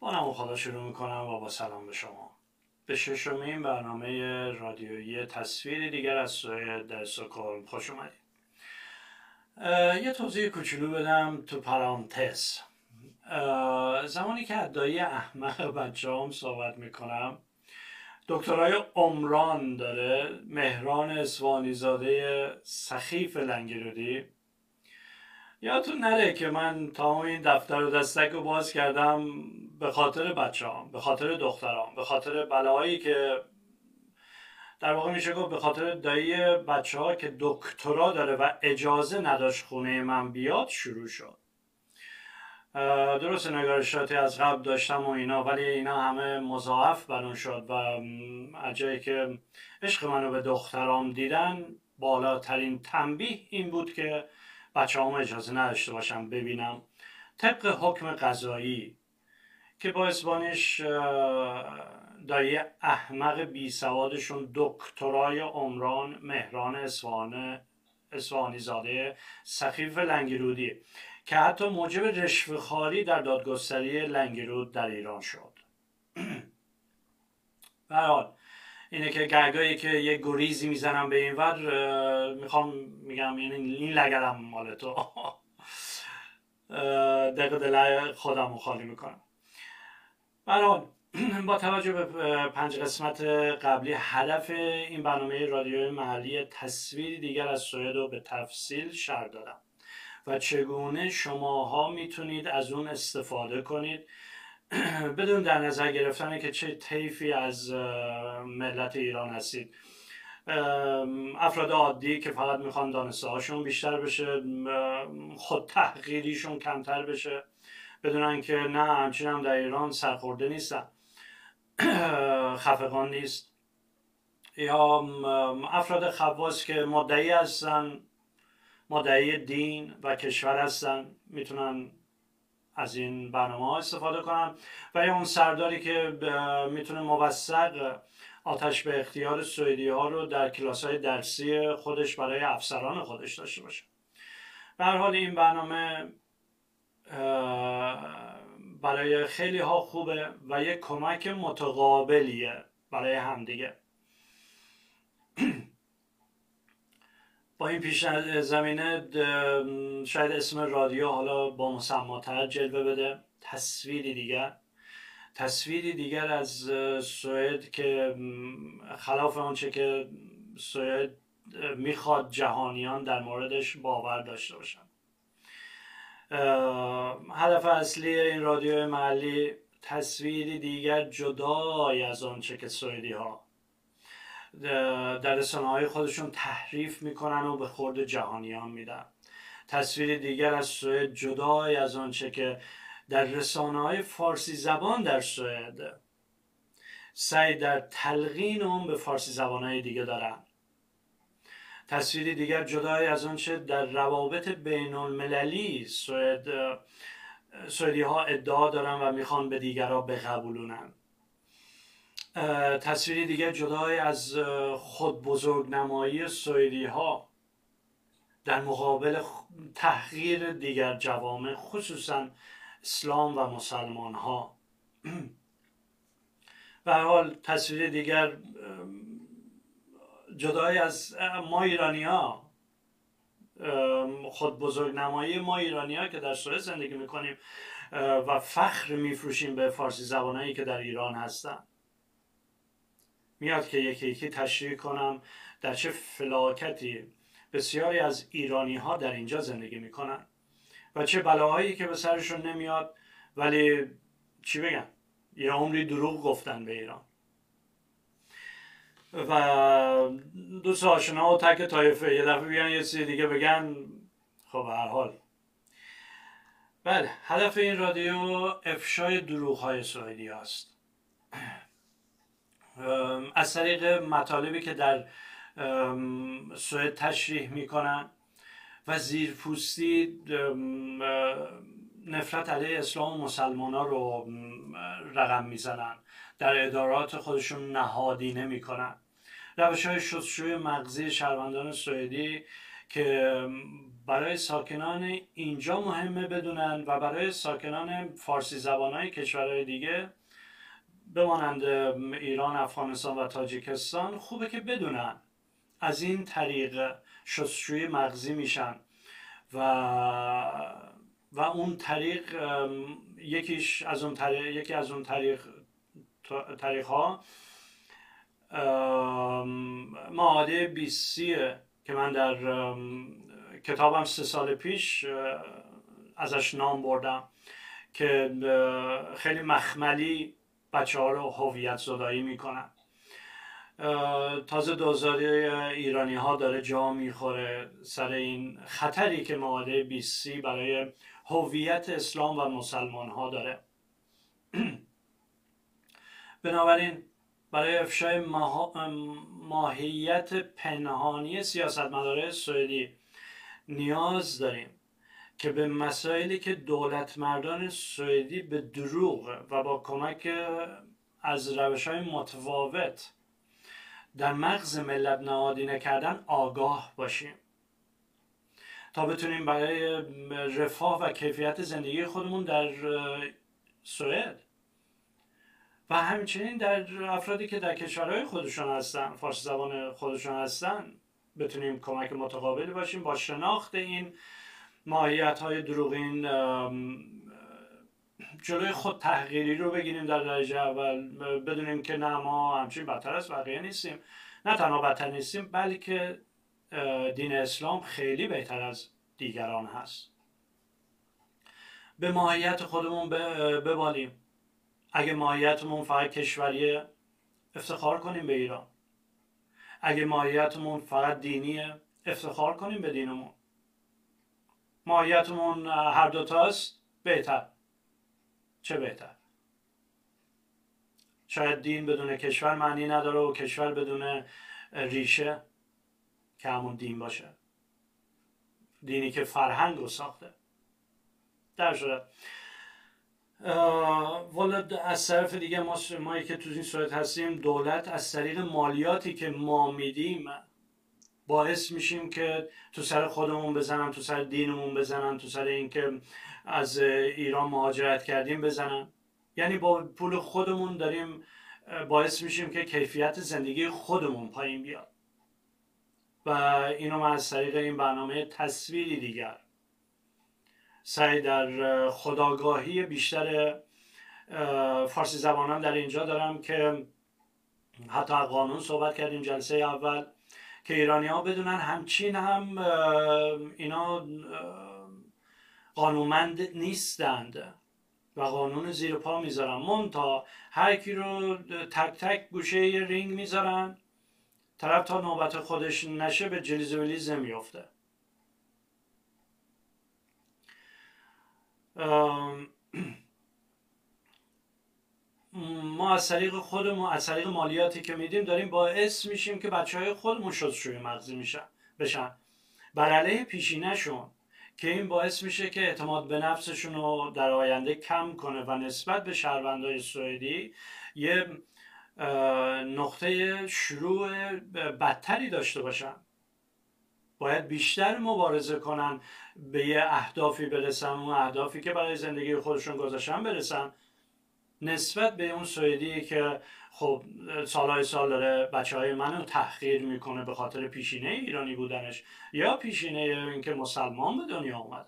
با نام خدا شروع می‌کنم و با سلام به شما. به ششمین برنامه رادیویی تصویری دیگر از سوی در سکرم خوش اومدید. یه توضیح کوچولو بدم تو پرانتز. زمانی که ادایی احمق بچه صحبت می‌کنم دکترای عمران داره مهران اسوانی زاده سخیف لنگرودی. یادتون نره که من تا این دفتر و دستک رو باز کردم به خاطر بچه هم به خاطر دخترام به خاطر بلاهایی که در واقع میشه گفت به خاطر دایی بچه ها که دکترا داره و اجازه نداشت خونه من بیاد شروع شد. درست نگارشاتی از قبل داشتم و اینا ولی اینا همه مضاعف برون شد و اجایی که عشق منو به دخترام دیدن بالاترین تنبیه این بود که بچه هم اجازه نداشته باشم ببینم. طبق حکم قضایی که با اسبانش دایی احمق بی سوادشون دکترای عمران مهران اسوان اسوانی زاده سخیف لنگرودی که حتی موجب رشوه در دادگستری لنگرود در ایران شد. برحال اینه که گرگایی که یه گریزی می‌زنم به این ور می‌خوام میگم یعنی این لگرم مال تو. دقیقه دل خودم خالی می‌کنم. برحال با توجه به پنج قسمت قبلی هدف این برنامه رادیوی محلی تصویری دیگر از سوئد رو به تفصیل شر دادم و چگونه شماها می‌تونید از اون استفاده کنید. بدون در نظر گرفتن که چه طیفی از ملت ایران هستید. افراد عادی که فقط می‌خوان دانسته هاشون بیشتر بشه خود تحقیریشون کمتر بشه. بدونن که نه همچین هم در ایران سرخورده نیستن. خفقان نیست. یا افراد خواص که مدعی هستن مدعی دین و کشور هستن می‌تونن از این برنامه ها استفاده کنن. و یا اون سرداری که می‌تونه موثق آتش به اختیار سویدی ها رو در کلاس های درسی خودش برای افسران خودش داشته باشه. به حال این برنامه برای خیلی ها خوبه و یک کمک متقابلیه برای همدیگه. با این پیش زمینه شاید اسم رادیو حالا با مسماتر جلوه بده. تصویری دیگر. تصویری دیگر از سوئد که خلاف آنچه که سوئد می‌خواد جهانیان در موردش باور داشته باشن. هدف اصلی این رادیو محلی تصویری دیگر جدای از آنچه که سوئدی ها در رسانه خودشون تحریف می‌کنن و به خورد جهانیان میدن. تصویر دیگر از سوئد جدای از آنچه که در رسانه های فارسی زبان در سوئد. سعی در تلقین اون به فارسی زبان های دیگه دارن. تصویری دیگر جدای از آنچه در روابط بین المللی سوئد سوئدی ها ادعا دارن و می‌خوان به دیگرها بقبولونن. تصویری دیگه جدای از خود بزرگ نمایی سوئدی ها در مقابل تحقیر دیگر جوامع خصوصا اسلام و مسلمان ها به حال تصویر دیگر جدای از ما ایرانی ها خود بزرگ نمایی ما ایرانی ها که در سوئد زندگی می‌کنیم و فخر میفروشیم به فارسی زبانهایی که در ایران هستن. میاد که یکی یکی تشریح کنم در چه فلاکتی بسیاری از ایرانی ها در اینجا زندگی می‌کنن و چه بلاهایی که به سرشون نمیاد ولی چی بگم؟ یه عمری دروغ گفتن به ایران. و دوست آشنا و تک طایفه. یه دفعه بیان یه چیزی دیگه بگن خب هر حال. بله هدف این رادیو افشای دروغ های سوئدی است از طریق مطالبی که در سوئد تشریح می‌کنن و زیرپوستی نفرت علیه اسلام و مسلمان ها رو رقم می‌زنن. در ادارات خودشون نهادینه می‌کنن. روش های شستشوی مغزی شهروندان سوئدی که برای ساکنان اینجا مهمه بدونن و برای ساکنان فارسی زبان های کشورهای دیگه بمانند ایران، افغانستان و تاجیکستان خوبه که بدونن از این طریق شستشوی مغزی میشن و و اون طریق یکیش از اون طریق یکی از اون طریق طریق ها معاده بیسیه که من در کتابم سه سال پیش ازش نام بردم که خیلی مخملی بچه ها رو هویت زدایی می‌کنن. تازه دوزاری ایرانی ها داره جا می‌خوره سر این خطری که معاهده بیسی برای هویت اسلام و مسلمان ها داره. بنابراین برای افشای ماهیت پنهانی سیاستمدارای سوئدی نیاز داریم که به مسائلی که دولت مردان سوئدی به دروغ و با کمک از روش های متفاوت در مغز ملت نهادینه کردن آگاه باشیم. تا بتونیم برای رفاه و کیفیت زندگی خودمون در سوئد و همچنین در افرادی که در کشورهای خودشون هستن فارسی زبان خودشون هستن بتونیم کمک متقابلی باشیم با شناخت این ماهیت های دروغین جلوی خود تحقیری رو بگیریم در درجه اول بدونیم که نه ما همچین بدتر از بقیه نیستیم. نه تنها بدتر نیستیم بلکه دین اسلام خیلی بهتر از دیگران هست. به ماهیت خودمون ببالیم. اگه ماهیتمون فقط کشوریه افتخار کنیم به ایران. اگه ماهیتمون فقط دینیه افتخار کنیم به دینمون. ماهیتمون هر دوتاست بهتر. چه بهتر؟ شاید دین بدون کشور معنی نداره و کشور بدون ریشه که همون دین باشه. دینی که فرهنگ رو ساخته. در شده والا از طرف دیگه ما مایی که تو این صورت هستیم دولت از طریق مالیاتی که ما میدیم باعث میشیم که تو سر خودمون بزنن تو سر دینمون بزنن تو سر اینکه از ایران مهاجرت کردیم بزنن. یعنی با پول خودمون داریم باعث میشیم که کیفیت زندگی خودمون پایین بیاد. و اینو من از طریق این برنامه تصویری دیگر سعی در خداگاهی بیشتر فارسی زبانان در اینجا دارم که حتی قانون صحبت کردیم جلسه اول که ایرانی ها بدونن همچین هم اینا قانونمند نیستند و قانون زیر پا می‌ذارن. مونتا هر کی رو تک تک گوشه رینگ می‌ذارن طرف تا نوبت خودش نشه به جلیز ولیز میفته ما از طریق خودمون از طریق مالیاتی که میدیم داریم باعث میشیم که بچه های خودمون شوی مغزی میشن بشن. بر علیه پیشینشون که این باعث میشه که اعتماد به نفسشون رو در آینده کم کنه و نسبت به شهروندهای سوئدی یه نقطه شروع بدتری داشته باشن. باید بیشتر مبارزه کنن به یه اهدافی برسن اون اهدافی که برای زندگی خودشون گذاشتن برسن. نسبت به اون سوئدی که خب سالهای سال داره بچه های منو تحقیر می‌کنه به خاطر پیشینه ایرانی بودنش یا پیشینه اینکه مسلمان به دنیا اومد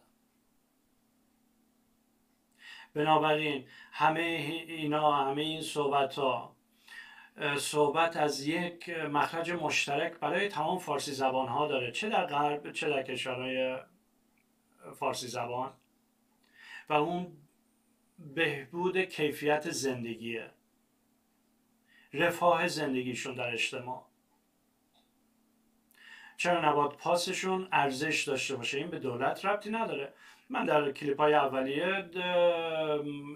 بنابراین همه اینا همه این صحبت ها صحبت از یک مخرج مشترک برای تمام فارسی زبان ها داره. چه در غرب چه در کشورهای فارسی زبان؟ و اون بهبود کیفیت زندگیه. رفاه زندگیشون در اجتماع. چرا نباید پاسشون ارزش داشته باشه؟ این به دولت ربطی نداره. من در کلیپ های اولیه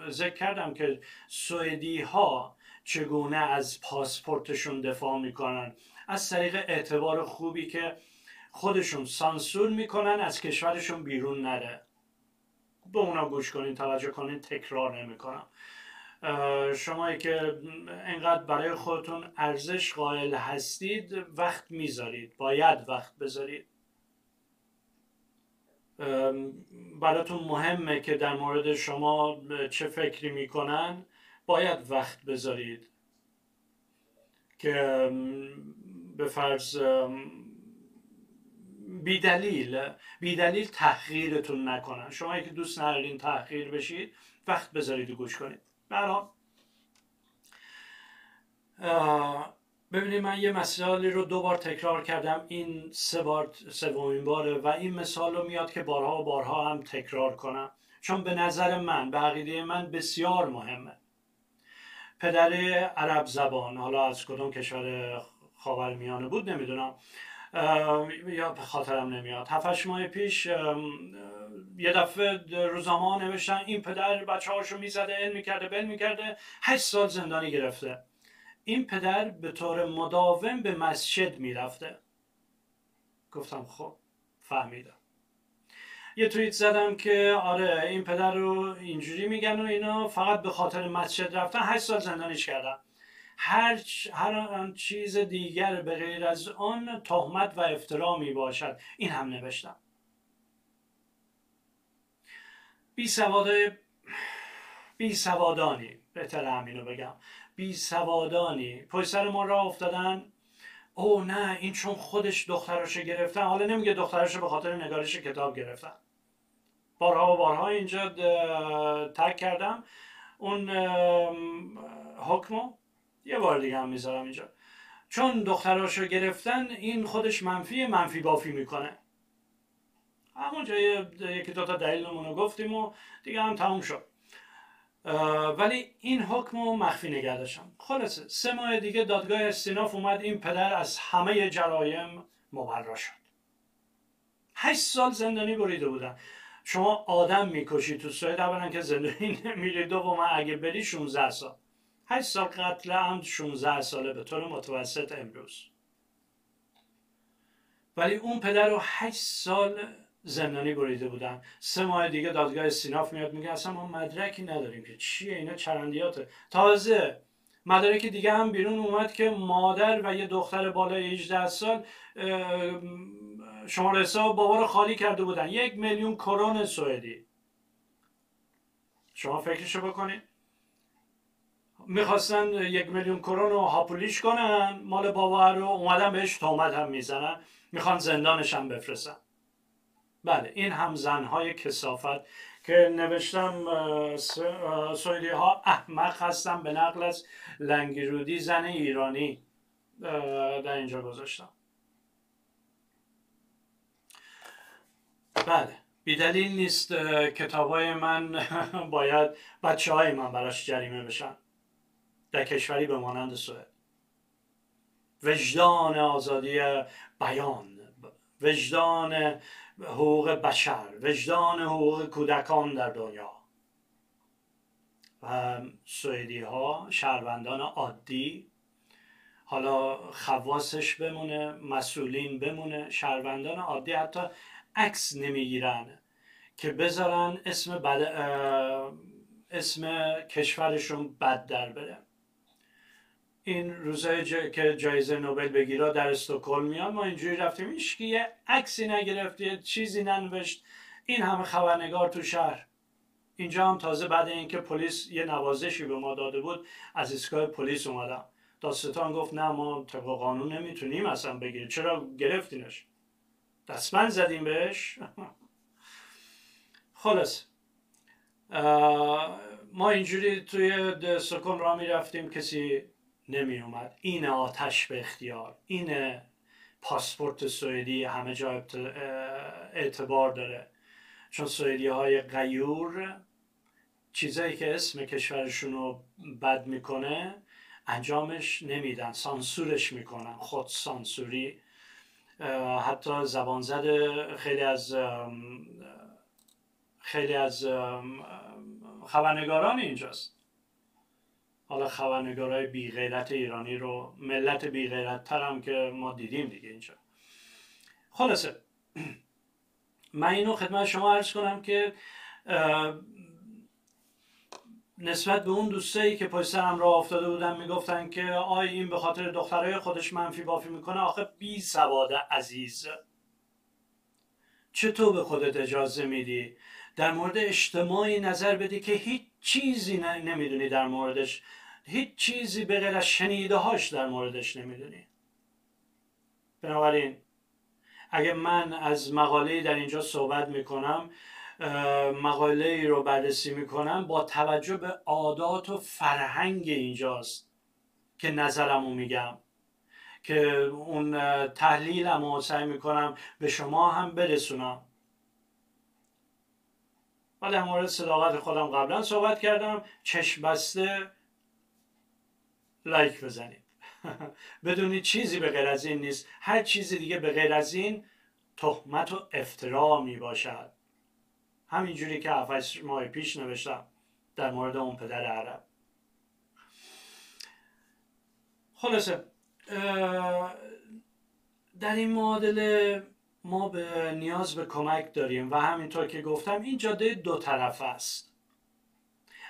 ذکر کردم که سوئدی ها چگونه از پاسپورتشون دفاع می‌کنن؟ از طریق اعتبار خوبی که خودشون سانسور می‌کنن از کشورشون بیرون نره. به اونا گوش کنین توجه کنین تکرار نمی‌کنم. شمایی که انقدر برای خودتون ارزش قائل هستید وقت می‌ذارید. باید وقت بذارید. براتون مهمه که در مورد شما چه فکری می‌کنن. باید وقت بذارید که به فرض بیدلیل بیدلیل تحقیرتون نکنن. شما که دوست ندارین تحقیر بشید وقت بذارید و گوش کنید. برام ببینید من یه مثالی رو دو بار تکرار کردم. این سه بار سومین باره و این مثال رو میاد که بارها و بارها هم تکرار کنم. چون به نظر من به عقیده من بسیار مهمه. پدر عرب زبان حالا از کدوم کشور خاورمیانه بود نمی‌دونم یا خاطرم نمیاد. هفتش ماه پیش یه دفعه روزنامه نوشتن این پدر بچه هاشو می‌زده علم می‌کرده بل می‌کرده هشت سال زندانی گرفته. این پدر به طور مداوم به مسجد می‌رفته. گفتم خب فهمیدم. یه توییت زدم که آره این پدر رو اینجوری میگن و اینا. فقط به خاطر مسجد رفتن هشت سال زندانیش کردن. هر, هر چیز دیگر به غیر از آن تهمت و افترا می باشد. این هم نوشتم. بی سواده بی سوادانی بهتر همینو بگم. بی سوادانی. پشت سر ما را افتادن. او نه این چون خودش دختراشو گرفتن. حالا نمیگه دختراشو به خاطر نگارش کتاب گرفتن. بارها و بارها اینجا تک کردم. اون حکمو یه بار دیگه هم می‌ذارم اینجا. چون دختراشو گرفتن این خودش منفی منفی بافی می‌کنه. همونجا یکی دوتا دلیلمون رو گفتیم و دیگه هم تموم شد. ولی این حکم رو مخفی نگه داشتم. خلاصه سه ماه دیگه دادگاه استیناف اومد این پدر از همه جرایم مبرا شد. هشت سال زندانی بریده بودن. شما آدم می‌کشی تو سوئد اولا که زندانی نمیری دوم اگه بری 16 سال. 8 سال قتل عمد 16 ساله به طور متوسط امروز. ولی اون پدر رو 8 سال زندانی بریده بودن. سه ماه دیگه دادگاه سیناف میاد میگه اصلا ما مدرکی نداریم که. چیه اینا چرندیاته؟ تازه مدارک دیگه هم بیرون اومد که مادر و یه دختر بالای 18 سال شماره حساب بابا رو خالی کرده بودن. یک میلیون کرون سوئدی. شما فکرشو بکنید. می‌خواستن یک میلیون کرون رو هاپولیش کنن. مال بابا رو اومدن بهش تومت هم می‌زنن. می‌خوان زندانش هم بفرستن. بله این هم زنهای کسافت که نوشتم سویدی ها احمق هستن به نقل از لنگیرودی زن ایرانی. در اینجا گذاشتم. بله. بیدلیل نیست کتاب های من باید بچه های من براش جریمه بشن. در کشوری به مانند سوئد. وجدان آزادی بیان وجدان حقوق بشر وجدان حقوق کودکان در دنیا. و سوئدی ها شهروندان عادی. حالا خواستش بمونه مسئولین بمونه شهروندان عادی. حتی عکس نمی‌گیرن که بذارن اسم بد... اسم کشورشون بد در بره. این روزایی که جایزه نوبل بگیره در استکهلم میاد ما اینجوری رفتیم. که یه عکسی نگرفت چیزی ننوشت. این همه خبرنگار تو شهر. اینجا هم تازه بعد اینکه پلیس یه نوازشی به ما داده بود از ایستگاه پلیس اومدم. داستان گفت نه ما طبق قانون نمی‌تونیم اصلا بگیریم. چرا گرفتینش؟ دستمند زدیم بهش. خلاص. ما اینجوری توی سکون را می‌رفتیم کسی نمی اومد این آتش به اختیار این پاسپورت سوئدی همه جا اعتبار داره. چون سوئدی های غیور چیزایی که اسم کشورشون رو بد می‌کنه انجامش نمیدن سانسورش می‌کنن. خود سانسوری حتی زبان زده خیلی از خیلی از خبرنگاران اینجاست. حالا خبرنگارای بی غیرت ایرانی رو ملت بی غیرت تر هم که ما دیدیم دیگه اینجا. خلاصه من اینو خدمت شما عرض کنم که نسبت به اون دوستایی که پشت سرم راه افتاده بودن می‌گفتن که آی این به خاطر دخترای خودش منفی بافی می‌کنه آخه بی سواد عزیز. چطور به خودت اجازه میدی؟ در مورد اجتماعی نظر بدی که هیچ چیزی نمی‌دونی در موردش. هیچ چیزی به غیر از شنیده هاش در موردش نمی‌دونی. بنابراین اگه من از مقاله در اینجا صحبت می‌کنم مقاله ای رو بررسی می‌کنم با توجه به عادات و فرهنگ اینجاست که نظرمو میگم. که اون تحلیلم رو سعی می‌کنم به شما هم برسونم. و در مورد صداقت خودم قبلا صحبت کردم. چشم بسته لایک بزنید. بدونید چیزی به غیر از این نیست. هر چیزی دیگه به غیر از این تهمت و افترا می باشد همینجوری که هفت ماه پیش نوشتم در مورد اون پدر عرب. خلاصه در این معادله ما به نیاز به کمک داریم و همینطور که گفتم این جاده دو طرف است.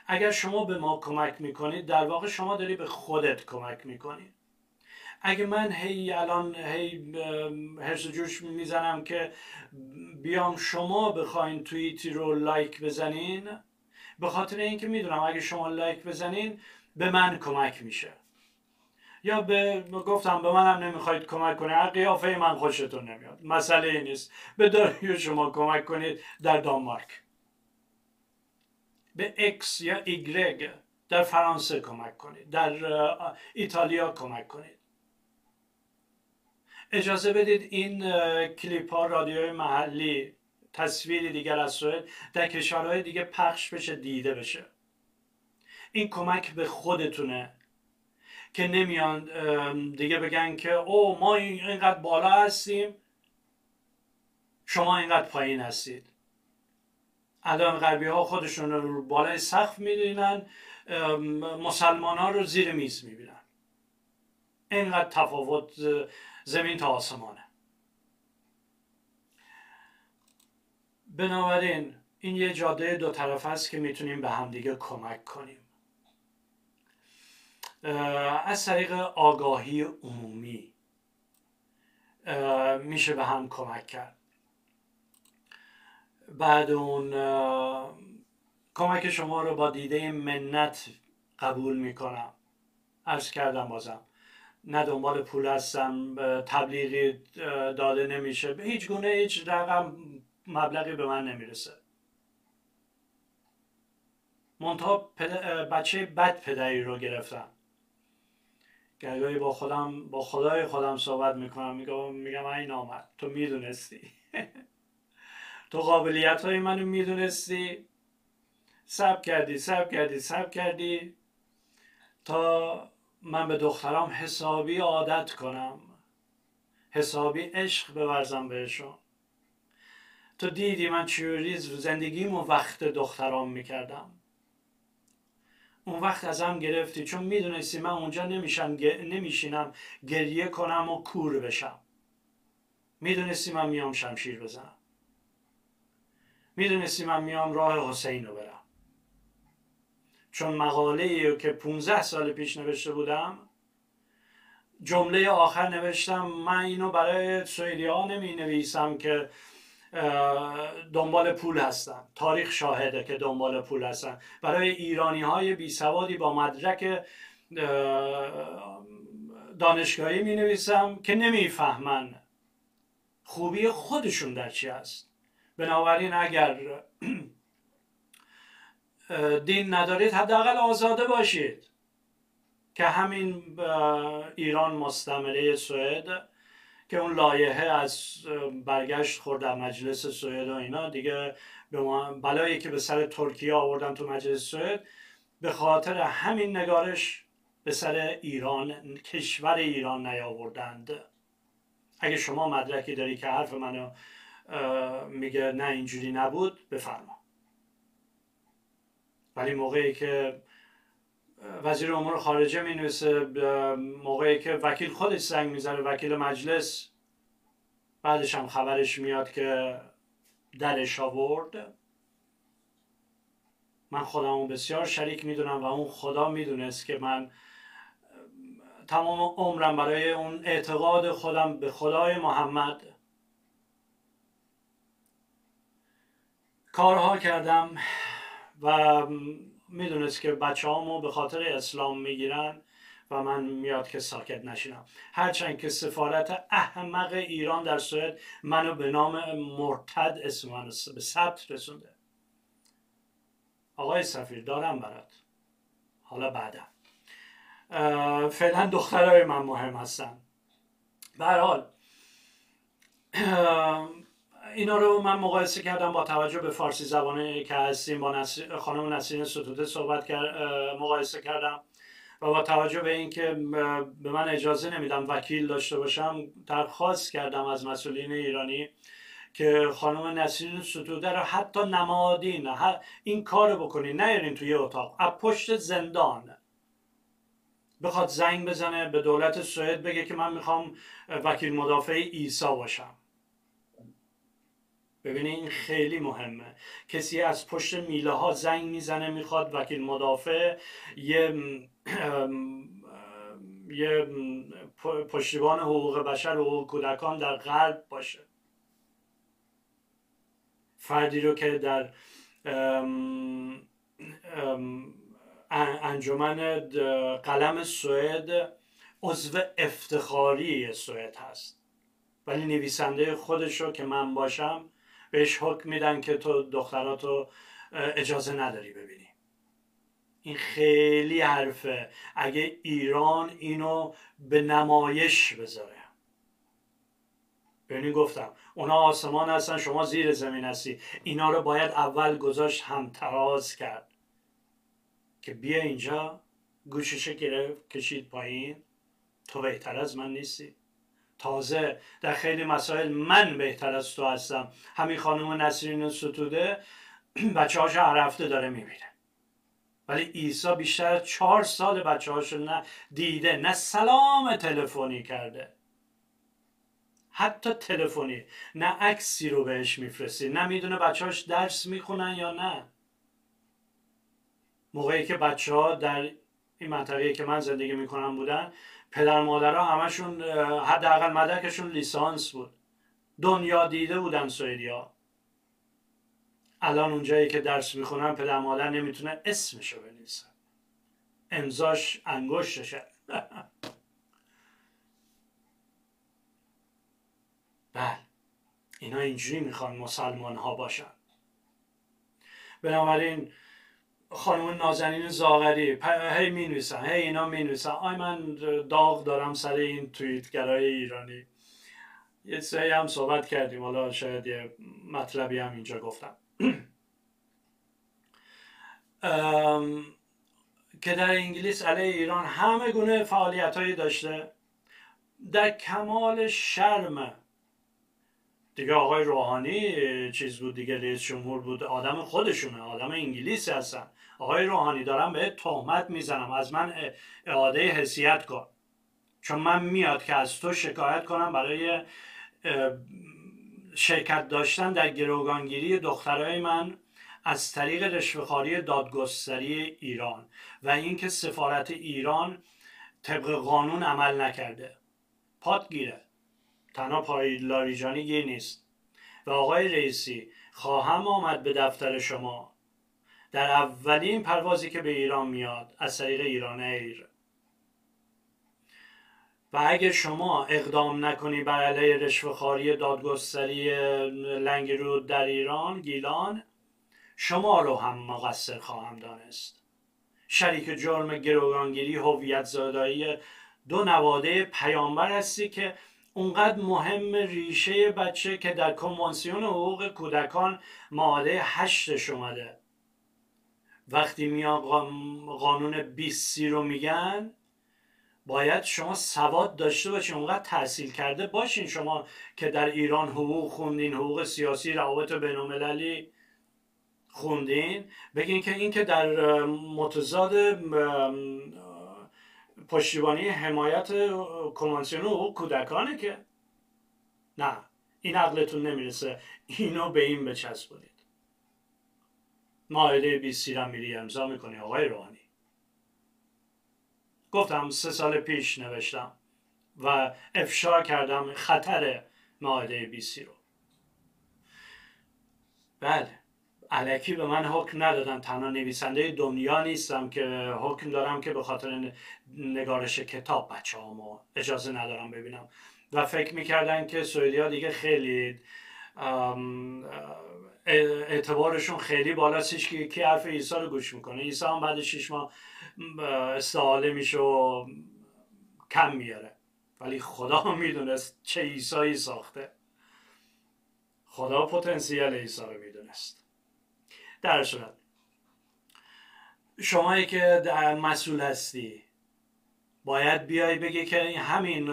اگر شما به ما کمک می‌کنید در واقع شما داری به خودت کمک می‌کنید اگه من هی الان هی هرس جوش می‌زنم که بیام شما بخواین توییتی رو لایک بزنین به خاطر اینکه می‌دونم اگه شما لایک بزنین به من کمک میشه. یا به گفتم به منم نمی‌خواید کمک کنید قیافه من خوشتون نمیاد مسئله این نیست. به داریو شما کمک کنید در دانمارک. به X یا Y در فرانسه کمک کنید در ایتالیا کمک کنید. اجازه بدید این کلیپ ها رادیوی محلی تصویری دیگر از سوئد در کشورهای دیگه پخش بشه دیده بشه. این کمک به خودتونه که نمیان دیگه بگن که او ما اینقدر بالا هستیم شما اینقدر پایین هستید. الان غربی ها خودشون رو بالای سقف میدینن مسلمان ها رو زیر میز می‌بینن. اینقدر تفاوت زمین تا آسمانه. بنابراین این یه جاده دو طرف است که می‌تونیم به همدیگه کمک کنیم. از طریق آگاهی عمومی میشه به هم کمک کرد. بعد اون کمک شما رو با دیده منت قبول می‌کنم. عرض کردم بازم. نه دنبال پول هستم تبلیغی داده نمیشه. به هیچ گونه هیچ رقم مبلغی به من نمی‌رسه. منتها بچه بد پدری رو گرفتم. گرگاهی با خودم با خدای خودم صحبت می‌کنم. میگم میگم این آمد تو می‌دونستی. تو قابلیت های منو می‌دونستی. سب کردی سب کردی سب کردی. تا من به دخترام حسابی عادت کنم. حسابی عشق بورزم بهشون. تو دیدی من چجوری زندگیمو وقت دخترام می‌کردم. اون وقت ازم گرفتی چون می‌دونستی من اونجا نمیشم نمیشینم گریه کنم و کور بشم. می‌دونستی من میام شمشیر بزنم. می‌دونستی من میام راه حسین رو برم. چون مقاله ای که 15 سال پیش نوشته بودم جمله آخر نوشتم من اینو برای سویدی ها نمی نویسم که دنبال پول هستن تاریخ شاهده که دنبال پول هستن. برای ایرانی های بی سوادی با مدرک دانشگاهی می نویسم که نمی‌فهمن خوبی خودشون در چی هست. بنابراین اگر دین ندارید حداقل آزاده باشید که همین ایران مستمره سوئد که اون لایحه از برگشت خورد در مجلس سوئد و اینا. دیگه به بلایی که به سر ترکیه آوردن تو مجلس سوئد به خاطر همین نگارش به سر ایران کشور ایران نیاوردند. اگه شما مدرکی داری که حرف منو میگه نه اینجوری نبود بفرما. ولی موقعی که وزیر امور خارجه می نویسه موقعی که وکیل خودش زنگ می‌زنه وکیل مجلس بعدش هم خبرش میاد که درش آورد. من خودمو بسیار شریک می‌دونم و اون خدا می‌دونست که من تمام عمرم برای اون اعتقاد خودم به خدای محمد. کارها کردم. و می‌دونست که بچه هامو به خاطر اسلام می‌گیرن و من میاد که ساکت نشینم. هرچند که سفارت احمق ایران در سوئد منو به نام مرتد اسم منو به ثبت رسونده. آقای سفیر دارم برات. حالا بعدا فعلا دخترای من مهم هستن. به حال اینا رو من مقایسه کردم با توجه به فارسی زبانه که هستیم با. خانم نسرین ستوده صحبت کرد مقایسه کردم و با توجه به اینکه به من اجازه نمیدم وکیل داشته باشم درخواست کردم از مسئولین ایرانی که خانم نسرین ستوده رو حتی نمادین این کار بکنین نیارین توی اتاق از پشت زندان بخواد زنگ بزنه به دولت سوئد بگه که من می‌خوام وکیل مدافع ایسا باشم ببینید این خیلی مهمه. کسی از پشت میله ها زنگ می‌زنه می‌خواد وکیل مدافع یه یه پشتیبان حقوق بشر و حقوق کودکان در غرب باشه. فردی رو که در انجمن قلم سوئد عضو افتخاری سوئد هست. ولی نویسنده خودش رو که من باشم بهش حکم میدن که تو دختراتو اجازه نداری ببینی. این خیلی حرفه. اگه ایران اینو به نمایش بذاره. ببینید گفتم اونا آسمان هستن شما زیر زمین هستی. اینا رو باید اول گذاشت هم تراز کرد. که بیا اینجا گوشش گرفت کشید پایین. تو بهتر از من نیستی. تازه در خیلی مسائل من بهتر از تو هستم. همین خانم نسرین ستوده بچه هاشو عرفته داره می‌بینه. ولی عیسی بیشتر از چهار سال بچه هاشو نه دیده نه سلام تلفنی کرده. حتی تلفنی نه عکسی رو بهش میفرستی نه می‌دونه بچهاش درس می‌خونن یا نه. موقعی که بچه ها در این منطقه که من زندگی می‌کنم بودن پدر مادرها همشون حداقل مدرکشون لیسانس بود. دنیا دیده بودن سوئدیا الان اونجایی که درس می‌خونن پدر مادر نمی‌تونه اسمشو بنویسن. امضاش انگشتشه. بله. اینا اینجوری می‌خوان مسلمان ها باشن. بنابراین خانم نازنین زاغری هی می نویسن هی اینا می نویسن آی من داغ دارم سر این توییتگرای ایرانی. یه سری هم صحبت کردیم حالا شاید یه مطلبی هم اینجا گفتم. که در انگلیس علیه ایران همه گونه فعالیت داشته. در کمال شرم دیگه آقای روحانی چیز بود دیگه رئیس جمهور بود. آدم خودشونه آدم انگلیسی هستن. آقای روحانی دارم به تهمت می‌زنم. از من اعاده حسیت کن. چون من میاد که از تو شکایت کنم برای شرکت داشتن در گروگانگیری دخترای من از طریق رشوهخواری دادگستری ایران و اینکه سفارت ایران طبق قانون عمل نکرده. پات گیره تنها پای لاریجانی گیر نیست. و آقای رئیسی خواهم آمد به دفتر شما. در اولین پروازی که به ایران میاد از طریق ایران ایر. و اگر شما اقدام نکنی بر علیه رشوهخواری دادگستری لنگرود در ایران گیلان شما رو هم مقصر خواهم دانست. شریک جرم گروگانگیری هویت زادایی دو نواده پیامبر هستی که اونقدر مهم ریشه بچه که در کنوانسیون حقوق کودکان ماده هشتش اومده. وقتی میان قانون 20 سی رو میگن باید شما سواد داشته باشین اونقدر تحصیل کرده باشین. شما که در ایران حقوق خوندین حقوق سیاسی روابط بینالمللی خوندین بگین که این که در متضاد پشتیبانی حمایت کنوانسیون حقوق کودکانه که نه این عقلتون نمی‌رسه. اینو به این بچسبونید. ماهده 20 را میری امضا می‌کنی آقای روحانی. گفتم سه سال پیش نوشتم و افشا کردم خطر ماهده 20 رو بله. علکی به من حکم ندادن. تنها نویسنده دنیا نیستم که حکم دارم که به خاطر نگارش کتاب بچه همو اجازه ندارم ببینم. و فکر می‌کردن که سوئدی ها دیگه خیلی اعتبارشون خیلی بالاست. که کی حرف عیسی رو گوش می‌کنه. عیسی هم بعد شیش ماه استعاله میشه و کم میاره. ولی خدا می‌دونست چه عیسایی ساخته. خدا پتانسیل عیسی رو می‌دونست. در صورت شمایی که مسئول هستی باید بیای بگی که همین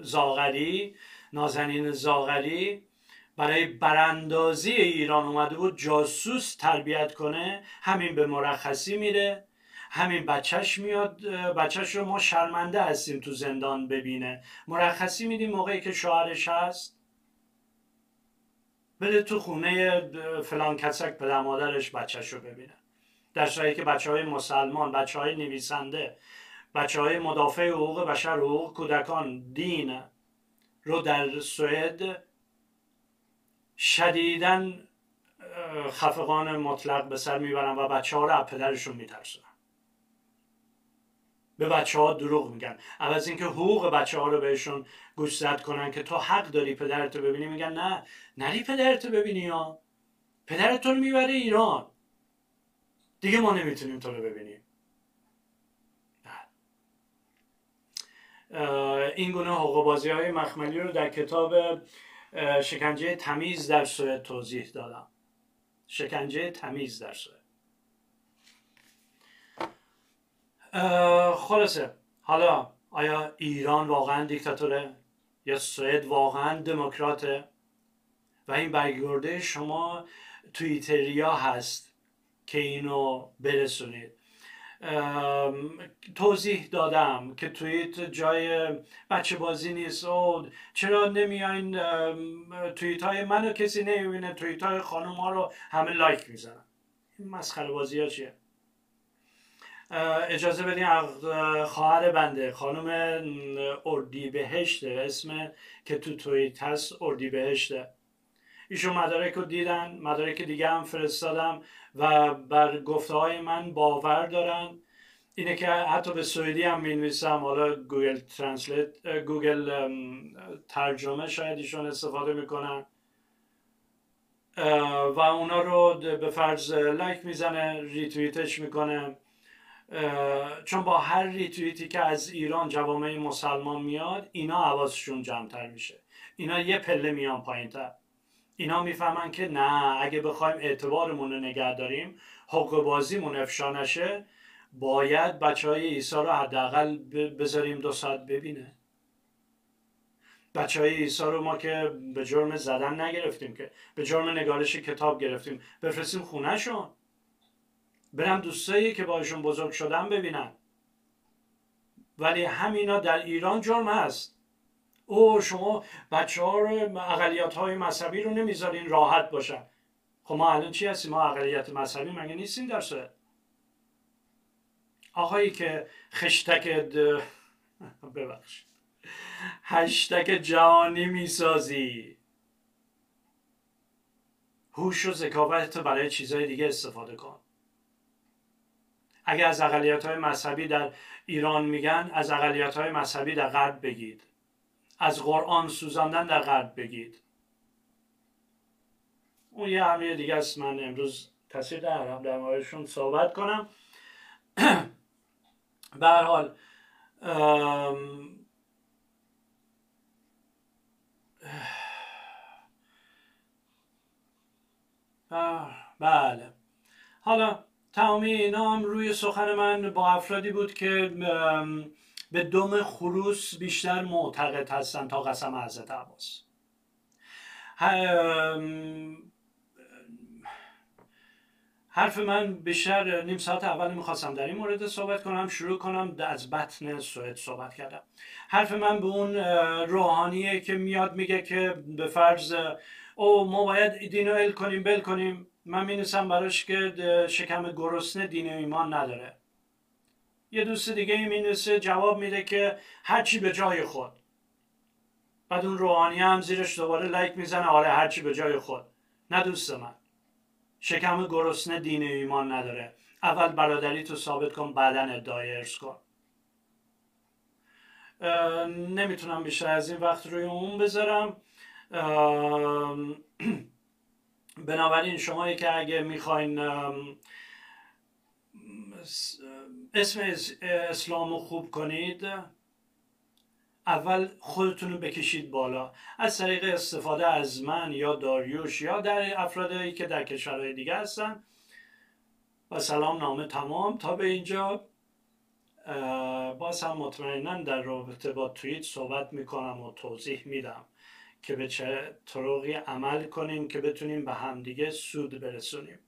زاغری نازنین زاغری برای براندازی ایران اومده بود جاسوس تربیت کنه همین به مرخصی میره همین بچهش میاد بچهش رو ما شرمنده هستیم تو زندان ببینه. مرخصی میدیم موقعی که شوهرش هست. بده تو خونه فلان کسک پدر مادرش بچهش رو ببینه. در صورتی که بچه های مسلمان بچه های نویسنده بچه های مدافع حقوق بشر حقوق کودکان دین رو در سوئد شدیدن خفقان مطلق به سر می‌برن و بچه ها رو از پدرشون میترسن به بچه ها دروغ میگن. عوض اینکه حقوق بچه ها رو بهشون گوشزد کنن که تو حق داری پدرتو ببینی میگن نه. نری پدرتو ببینی ها پدرت رو می‌بره ایران. دیگه ما نمی‌تونیم تو رو ببینیم. این گونه حقوق بازی های مخملی رو در کتاب شکنجه تمیز در سوئد توضیح دادم. شکنجه تمیز در سوئد خلاصه. حالا آیا ایران واقعا دیکتاتوره؟ یا سوئد واقعا دموکراته؟ و این برگرده شما تویتریا هست که اینو برسونید. توضیح دادم که توییت جای بچه بازی نیست. او چرا نمیاین توییت های منو کسی نمی‌بینه؟ توییت های خانم ها رو همه لایک می‌زنن. این مسخره بازی ها چیه؟ اجازه بدین خواهر بنده خانم اردی بهشته اسم که تو توییت هست اردی بهشته ایشون مدارک رو دیدن مدارک دیگه هم فرستادم و بر گفته های من باور دارن. اینه که حتی به سوئدی هم می نویسم حالا Google Translate گوگل ترجمه شاید ایشون استفاده می‌کنن. و اونا رو به فرض لایک می‌زنه ریتویتش می‌کنه. چون با هر ریتویتی که از ایران جوامع مسلمان میاد اینا حواسشون جمعتر میشه. اینا یه پله میان پایین تر اینا می‌فهمن که نه اگه بخوایم اعتبارمون رو نگه داریم حقه بازیمون افشا نشه باید بچه های ایسا رو حداقل بذاریم دو ساعت ببینه. بچه های ایسا رو ما که به جرم زدن نگرفتیم که به جرم نگارش کتاب گرفتیم بفرستیم خونهشون. برم دوستایی که باشون بزرگ شدن ببینن. ولی همینا در ایران جرم هست. او شما بچه ها رو اقلیت های مذهبی رو نمی‌ذارین راحت باشن. خب ما الان چی هستیم؟ ما اقلیت مذهبی مگه نیستیم در سوئد آقایی که خشتک د... ببخش هشتک جهانی می‌سازی. هوش و ذکاوت برای چیزهای دیگه استفاده کن. اگر از اقلیت های مذهبی در ایران میگن از اقلیت های مذهبی در غرب بگید. از قرآن سوزاندن در غرب بگید. اون یه همه دیگه است. من امروز تصویر دارم در موردشون صحبت کنم. به حال. بله. حالا تمامی اینا هم روی سخن من با افرادی بود که به دم خروس بیشتر معتقد هستن تا قسم حضرت عباس. حرف من بیشتر نیم ساعت اول می‌خواستم در این مورد صحبت کنم شروع کنم از بطن سوئد صحبت کردم. حرف من به اون روحانیه که میاد میگه که به فرض او ما باید دین ال کنیم بل کنیم. من می‌نویسم براش که شکم گرسنه دین و ایمان نداره. یه دوست دیگه ای می‌نویسه جواب میده که هرچی به جای خود. بعد اون روحانی هم زیرش دوباره لایک می‌زنه آره هرچی به جای خود. نه دوست من. شکم گرسنه دین ایمان نداره. اول برادری تو ثابت کن بعدا ادعای ارز کن. نمی‌تونم بیشتر از این وقت روی اون بذارم. بنابراین شما که اگه می‌خواین اسم اسلام رو خوب کنید اول خودتون رو بکشید بالا. از طریق استفاده از من یا داریوش یا در افرادی که در کشورهای دیگه هستن. و سلام نامه تمام. تا به اینجا باز هم مطمئنا در رابطه با توییت صحبت می‌کنم و توضیح میدم. که به چه طرقی عمل کنیم که بتونیم به همدیگه سود برسونیم.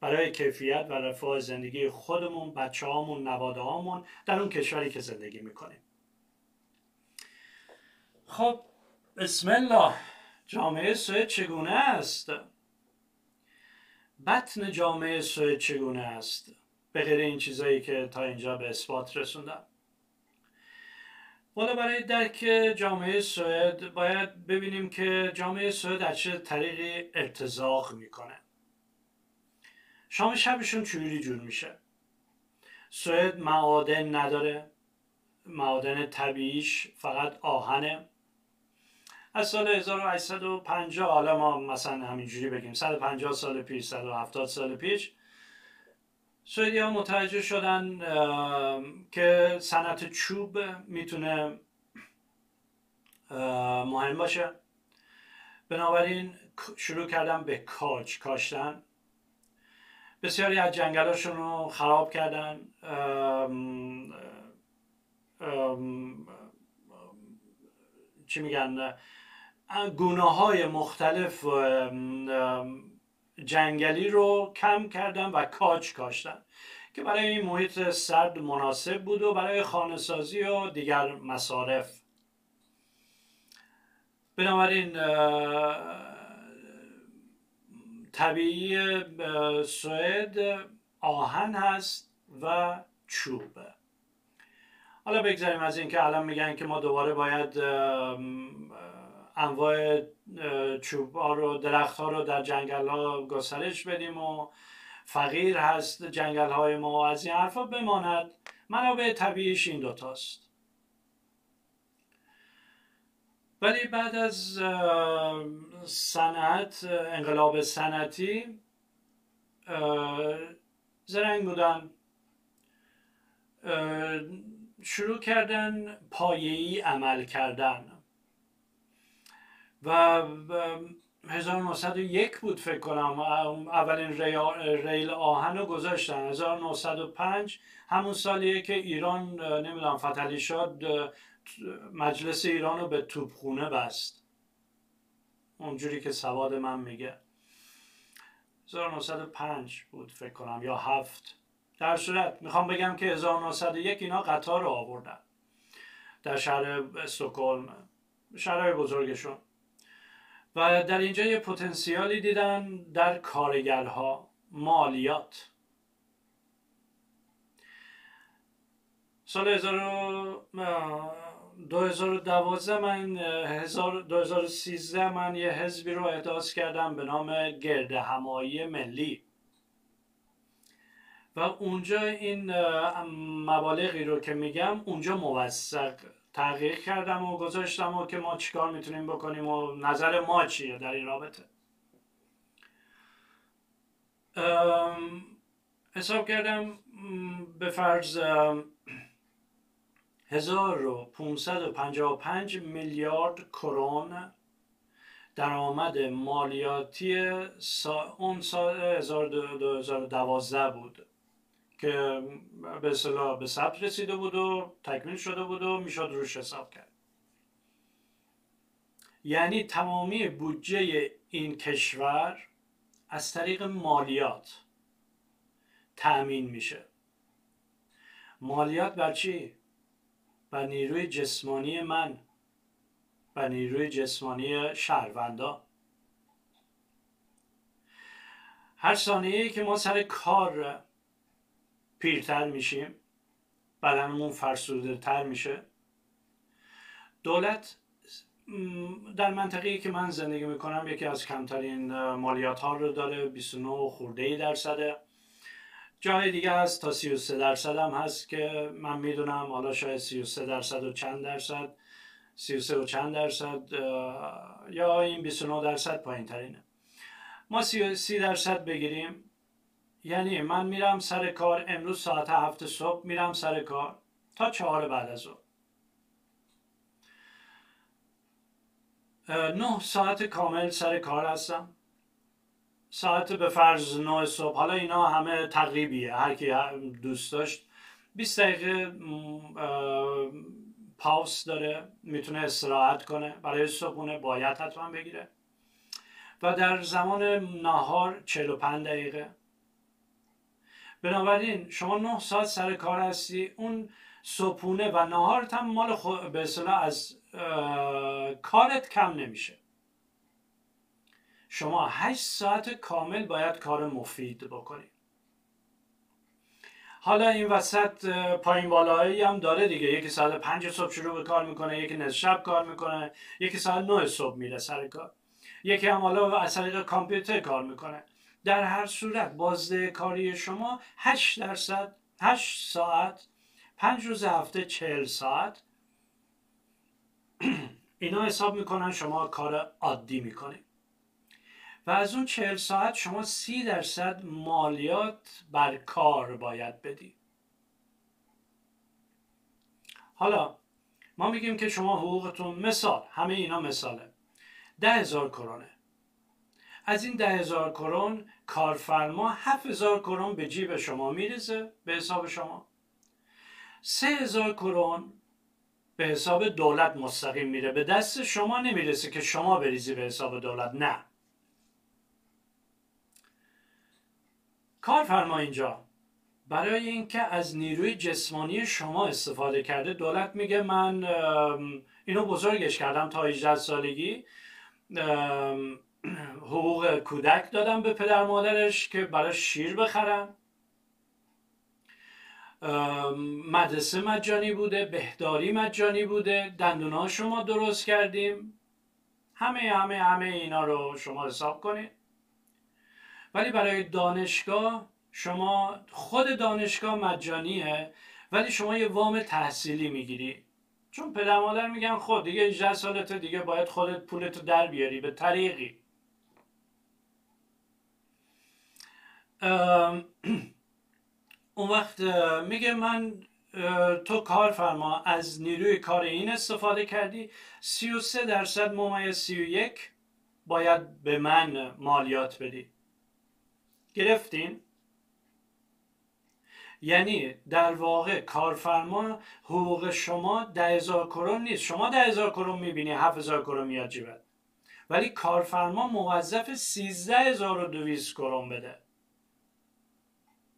برای کیفیت و رفاه زندگی خودمون بچه هامون نواده هامون در اون کشوری که زندگی می‌کنیم. خب بسم الله. جامعه سوئد چگونه است؟ بطن جامعه سوئد چگونه است؟ به غیر این چیزایی که تا اینجا به اثبات رسوندم. حالا برای درک جامعه سوئد باید ببینیم که جامعه سوئد از چه طریقی ارتزاق می‌کنه. شام شبشون چجوری جور میشه؟ سوئد معادن نداره. معادن طبیعیش فقط آهنه. از سال 1850 حالا ما مثلا همینجوری بگیم 150 سال پیش 170 سال پیش سوئدی ها متوجه شدن که صنعت چوب می‌تونه مهم باشه. بنابراین شروع کردن به کاج کاشتن. بسیاری از جنگلاشون رو خراب کردن. چی میگن؟ گونه های مختلف جنگلی رو کم کردن و کاج کاشتن که برای این محیط سرد مناسب بود و برای خانه سازی و دیگر مصارف. بنابراین طبیعی سوئد آهن هست و چوب. حالا بگذاریم از اینکه الان میگن که ما دوباره باید انواع چوب ها رو درخت ها رو در جنگل ها گسترش بدیم و فقیر هست جنگل های ما از این حرفا بماند. منابع طبیعیش این دوتاست ولی بعد از صنعت انقلاب صنعتی زرنگ بودن. شروع کردن پایه‌ای عمل کردن. و 1901 بود فکر کنم. اولین ریل آهن رو گذاشتن. 1905 همون سالیه که ایران نمی‌دونم فتلی شد مجلس ایران رو به توپخونه بست. اونجوری که سواد من میگه. 1905 بود فکر کنم یا هفت. در صورت می‌خوام بگم که 1901 اینا قطار رو آوردن. در شهر استکهلم شهرهای بزرگشون. و در اینجا یه پتانسیالی دیدن در کارگرها مالیات. سال 2012 من 2013 من یه حزبی رو احداث کردم به نام گرد همایی ملی. و اونجا این مبالغی رو که میگم اونجا موثق تحقیق کردم و گذاشتم و که ما چیکار می‌تونیم بکنیم و نظر ما چیه در این رابطه. حساب کردم به فرض 1555 میلیارد کرون درآمد مالیاتی اون سال 2012 بود. که به اصطلاح به ثبت رسیده بود و تکمیل شده بود و می‌شد روش حساب کرد. یعنی تمامی بودجه این کشور از طریق مالیات تأمین میشه. مالیات بر چی؟ بر نیروی جسمانی من و نیروی جسمانی شهروندا. هر ثانیه که ما سر کار پیرتر میشیم. بدنمون فرسوده تر میشه. دولت در منطقه که من زندگی می‌کنم یکی از کمترین مالیات ها رو داره 29 خورده ای درصده. جای دیگه هست تا 33 درصد هم هست که من می‌دونم حالا شاید 33 درصد و چند درصد 33 و چند درصد یا این 29 درصد پایین ترینه ما 30 درصد بگیریم. یعنی من میرم سر کار امروز ساعت هفت صبح میرم سر کار تا چهار بعد از ظهر. نه ساعت کامل سر کار هستم. ساعت به فرض نه صبح. حالا اینا همه تقریبیه هر کی دوست داشت. 20 دقیقه پاوس داره. می‌تونه استراحت کنه. برای صبحونه باید حتما بگیره. و در زمان نهار 45 دقیقه. بنابراین شما 9 ساعت سر کار هستی اون صبحونه و نهارت هم مال خود به از کارت کم نمیشه. شما 8 ساعت کامل باید کار مفید بکنید حالا این وسط پایین بالایی هم داره دیگه. یکی ساعت پنج صبح شروع به کار می‌کنه یکی نصف شب کار می‌کنه یکی ساعت نه صبح میره سر کار. یکی هم حالا از طریق کامپیوتر کار می‌کنه. در هر صورت بازده کاری شما 8 درصد 8 ساعت 5 روز هفته 40 ساعت. اینا حساب می‌کنن شما کار عادی می‌کنید. و از اون 40 ساعت شما 30 درصد مالیات بر کار باید بدی حالا ما میگیم که شما حقوقتون مثال همه اینا مثاله. ده هزار کرونه. از این ده هزار کرون کارفرما هفت هزار کرون به جیب شما می‌رسه به حساب شما. سه هزار کرون به حساب دولت مستقیم میره. به دست شما نمی‌رسه که شما بریزی به حساب دولت. نه. کارفرما اینجا. برای اینکه از نیروی جسمانی شما استفاده کرده دولت میگه من اینو بزرگش کردم تا 18 سالگی. حقوق کودک دادم به پدر مادرش که برای شیر بخرن. مدرسه مجانی بوده بهداری مجانی بوده دندونا شما درست کردیم. همه همه همه اینا رو شما حساب کنید. ولی برای دانشگاه شما خود دانشگاه مجانیه ولی شما یه وام تحصیلی می‌گیری. چون پدر مادر میگن خود دیگه 18 سالت دیگه باید خودت پولتو در بیاری به طریقی. اون وقت میگه من تو کارفرما از نیروی کار این استفاده کردی. 33 درصد ممیز 31 باید به من مالیات بدی. گرفتین؟ یعنی در واقع کارفرما حقوق شما ده هزار کرون نیست. شما ده هزار کرون می‌بینی هفت هزار کرون میاد جیبت. ولی کارفرما موظف سیزده هزار و دویست کرون بده.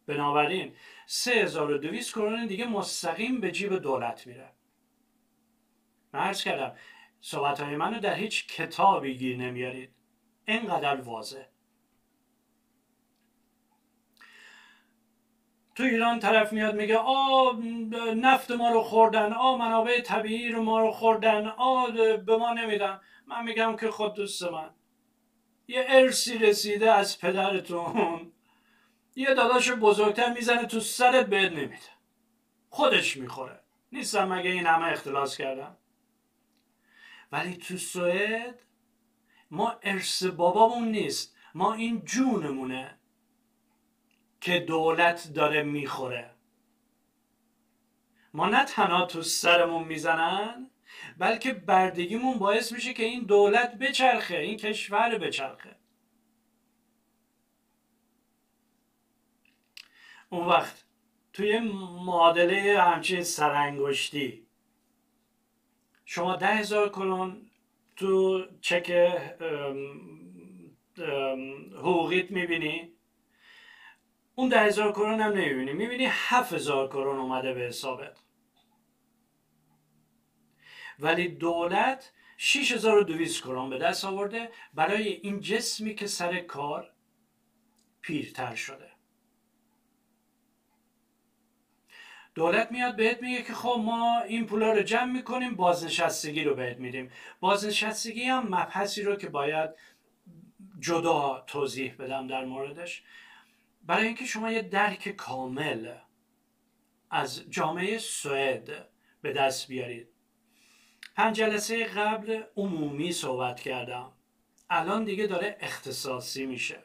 بنابراین 3200 کرون دیگه مستقیم به جیب دولت میره. من کردم صحبت های منو در هیچ کتابی گیر نمیارید. اینقدر واضح. تو ایران طرف میاد میگه آ نفت ما رو خوردن آ منابع طبیعی رو ما رو خوردن آ به ما نمیدن. من میگم که خود دوست من یه ارسی رسیده از پدرتون. یه داداش بزرگتر می‌زنه تو سرت بهت نمیده. خودش می‌خوره. نیستم مگه این همه اختلاس کردم؟ ولی تو سوئد ما ارث بابامون نیست. ما این جونمونه که دولت داره می‌خوره. ما نه تنها تو سرمون می‌زنن بلکه بردگیمون باعث میشه که این دولت بچرخه این کشور بچرخه. اون وقت توی معادله همچین سرانگشتی. شما ده هزار کلون تو چک حقوقیت می‌بینی. اون ده هزار کرون هم نمی‌بینی. می‌بینی هفت هزار کرون اومده به حسابت. ولی دولت 6200 کرون به دست آورده برای این جسمی که سر کار پیرتر شده. دولت میاد بهت میگه که خب ما این پولا رو جمع می‌کنیم بازنشستگی رو بهت میدیم. بازنشستگی هم مبحثی رو که باید جدا توضیح بدم در موردش. برای اینکه شما یه درک کامل از جامعه سوئد به دست بیارید. پنج جلسه قبل عمومی صحبت کردم. الان دیگه داره اختصاصی میشه.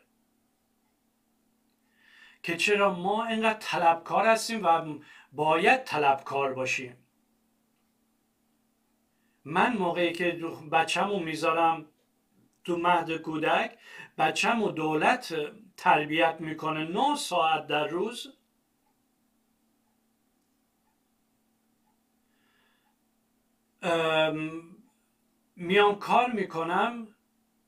که چرا ما اینقدر طلبکار هستیم و باید طلبکار باشیم. من موقعی که بچه‌مو می‌ذارم تو مهد کودک بچم و دولت تربیت می‌کنه 9 ساعت در روز. میان کار می‌کنم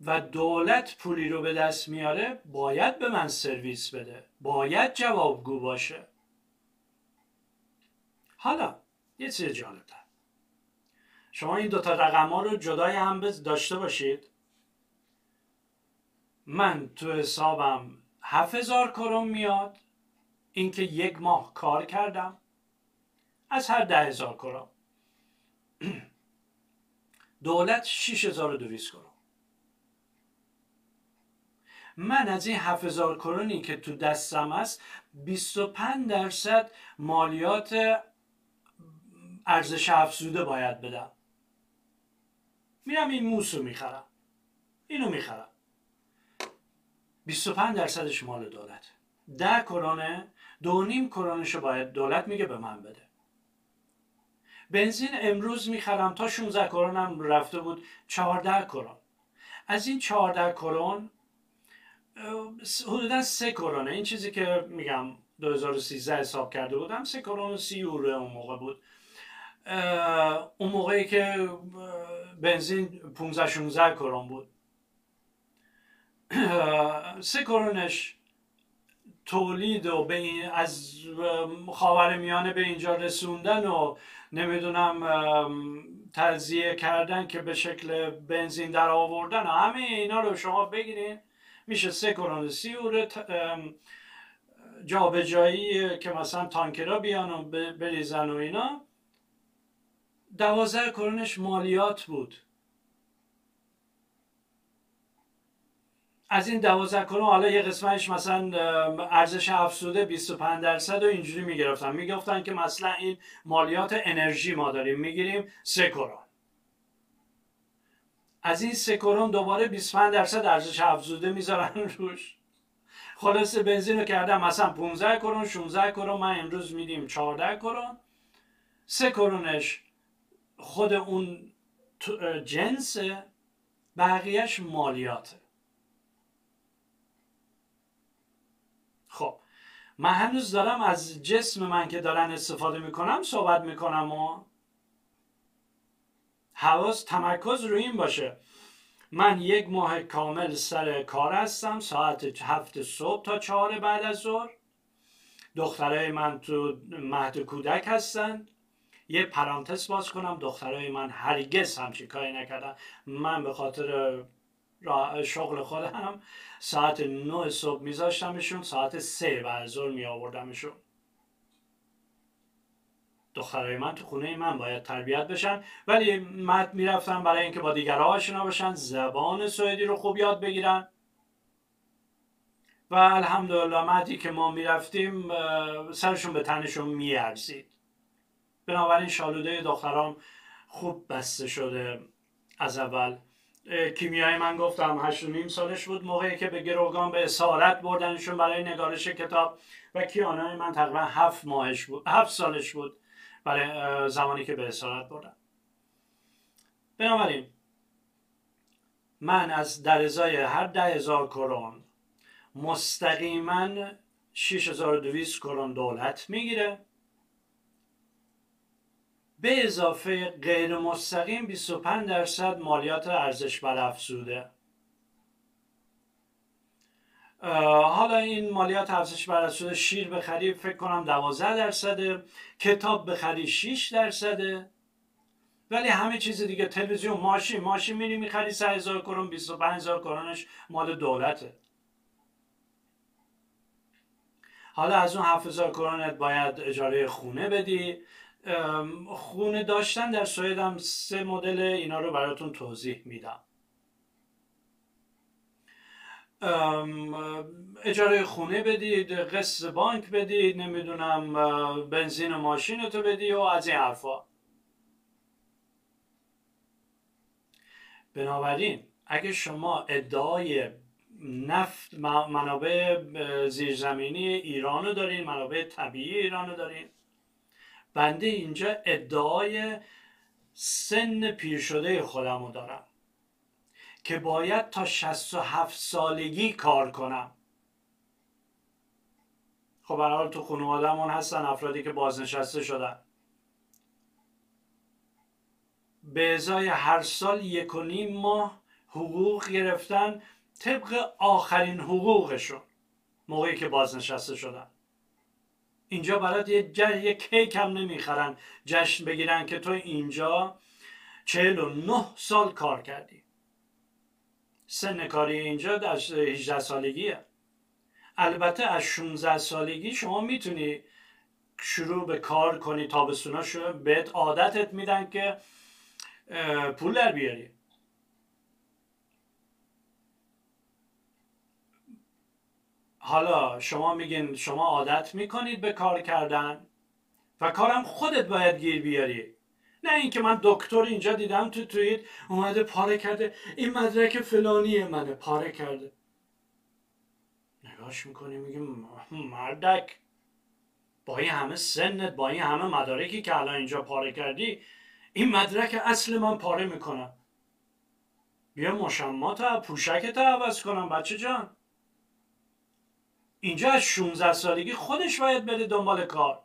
و دولت پولی رو به دست میاره باید به من سرویس بده. باید جوابگو باشه. حالا یه چیز جالبتر. شما این دوتا رقم ها رو جدای هم داشته باشید. من تو حسابم هفت هزار کرون میاد. اینکه یک ماه کار کردم. از هر ده هزار کرون. دولت 6200 کرون. من از این 7000 کرونی که تو دستم است 25 درصد مالیات ارزش افزوده باید بدم. میرم این موس رو می‌خرم. اینو می‌خرم. 25 درصدش مال دولت. ده کرونه دو نیم کرونش رو باید دولت میگه به من بده. بنزین امروز می‌خرم تا 16 کرونم رفته بود 14 کرون. از این 14 کرون حدودا 3 کرونه. این چیزی که میگم 2013 حساب کرده بودم 3 کرون و 30 یورو اون موقع بود. اون موقعی که بنزین 15 16 کرون بود. سه کرونش تولید و به این از خاور میانه به اینجا رسوندن و نمی‌دونم تجزیه کردن که به شکل بنزین در آوردن و همه اینا رو شما بگیرین میشه سه کرون سی جابجایی که مثلا تانکرا بیان و بریزن و اینا. دوازده کرونش مالیات بود. از این 12 کرون حالا یه قسمتش مثلا ارزش افزوده 25 درصد و اینجوری می‌گرفتن. می‌گفتن که مثلا این مالیات انرژی ما داریم. می‌گیریم 3 کرون از این 3 کرون دوباره 25 درصد ارزش افزوده می‌ذارن روش. خلاص بنزین رو کردم مثلا 15 کرون 16 کرون من امروز میدیم 14 کرون 3 کرونش خود اون جنس بقیهش مالیاته. خب من هنوز دارم از جسم من که دارن استفاده می‌کنم صحبت می‌کنم و حواس تمرکز روی این باشه. من یک ماه کامل سر کار هستم ساعت هفت صبح تا چهار بعد از ظهر. دخترای من تو مهد کودک هستند یه پرانتز باز کنم. دخترای من هرگز همچی کاری نکردن. من به خاطر شغل خودم ساعت 9 صبح میذاشتمشون ساعت 3 بعد ظهر می آوردمشون دخترای من تو خونه من باید تربیت بشن. ولی مد می‌رفتم برای اینکه با دیگرها آشنا بشن زبان سوئدی رو خوب یاد بگیرن. و الحمدلله مدی که ما می‌رفتیم سرشون به تنشون میارزید بنابراین شالوده دخترام خوب بسته شده از اول. کیمیای من گفتم هشت نیم سالش بود. موقعی که به گروگان به اسارت بردنشون برای نگارش کتاب و کیانای من تقریبا هفت ماهش بود هفت سالش بود برای زمانی که به اسارت بردن بنابراین من از در ازای هر ده هزار کرون مستقیما 6200 کرون دولت می‌گیره. به اضافه غیر مستقیم 25 درصد مالیات ارزش برافزوده حالا این مالیات ارزش برافزوده شیر بخری فکر کنم 12 درصده کتاب بخری 6 درصده. ولی همه چیز دیگه تلویزیون ماشین ماشین میری می‌خری 3000 هزار کرون 25 هزار کرونش مال دولته. حالا از اون 7000 کرونت باید اجاره خونه بدی. خونه داشتن در سوئد هم سه مدل اینا رو براتون توضیح میدم. اجاره خونه بدید قسط بانک بدید نمی‌دونم بنزین و ماشین تو بدی و از این حرفا. بنابراین اگه شما ادعای نفت منابع زیرزمینی ایران رو دارین منابع طبیعی ایران رو دارین بنده اینجا ادعای سن پیر شده خودم دارم که باید تا 67 سالگی کار کنم. خب برحال تو خانوادهمون هستن افرادی که بازنشسته شدن. به ازای هر سال یک و نیم ماه حقوق گرفتن طبق آخرین حقوقشون موقعی که بازنشسته شدن. اینجا برات یه, یه کیک هم نمی‌خرن. جشن بگیرن که تو اینجا چهل و نه سال کار کردی. سن کاری اینجا در 18 سالگیه. البته از 16 سالگی شما می‌تونی شروع به کار کنی تابستونا شو بهت عادتت میدن که پول در بیاری. حالا شما میگین شما عادت می‌کنید به کار کردن و کارم خودت باید گیر بیاری. نه اینکه من دکتر اینجا دیدم تو توییت اومده پاره کرده این مدرک فلانی منه پاره کرده. نگاش می‌کنی میگیم مردک با این همه سنت با این همه مدارکی که الان اینجا پاره کردی این مدرک اصل من پاره می‌کنم بیا مشمات پوشکت عوض کنم بچه جان. اینجا از 16 سالگی خودش باید بره دنبال کار.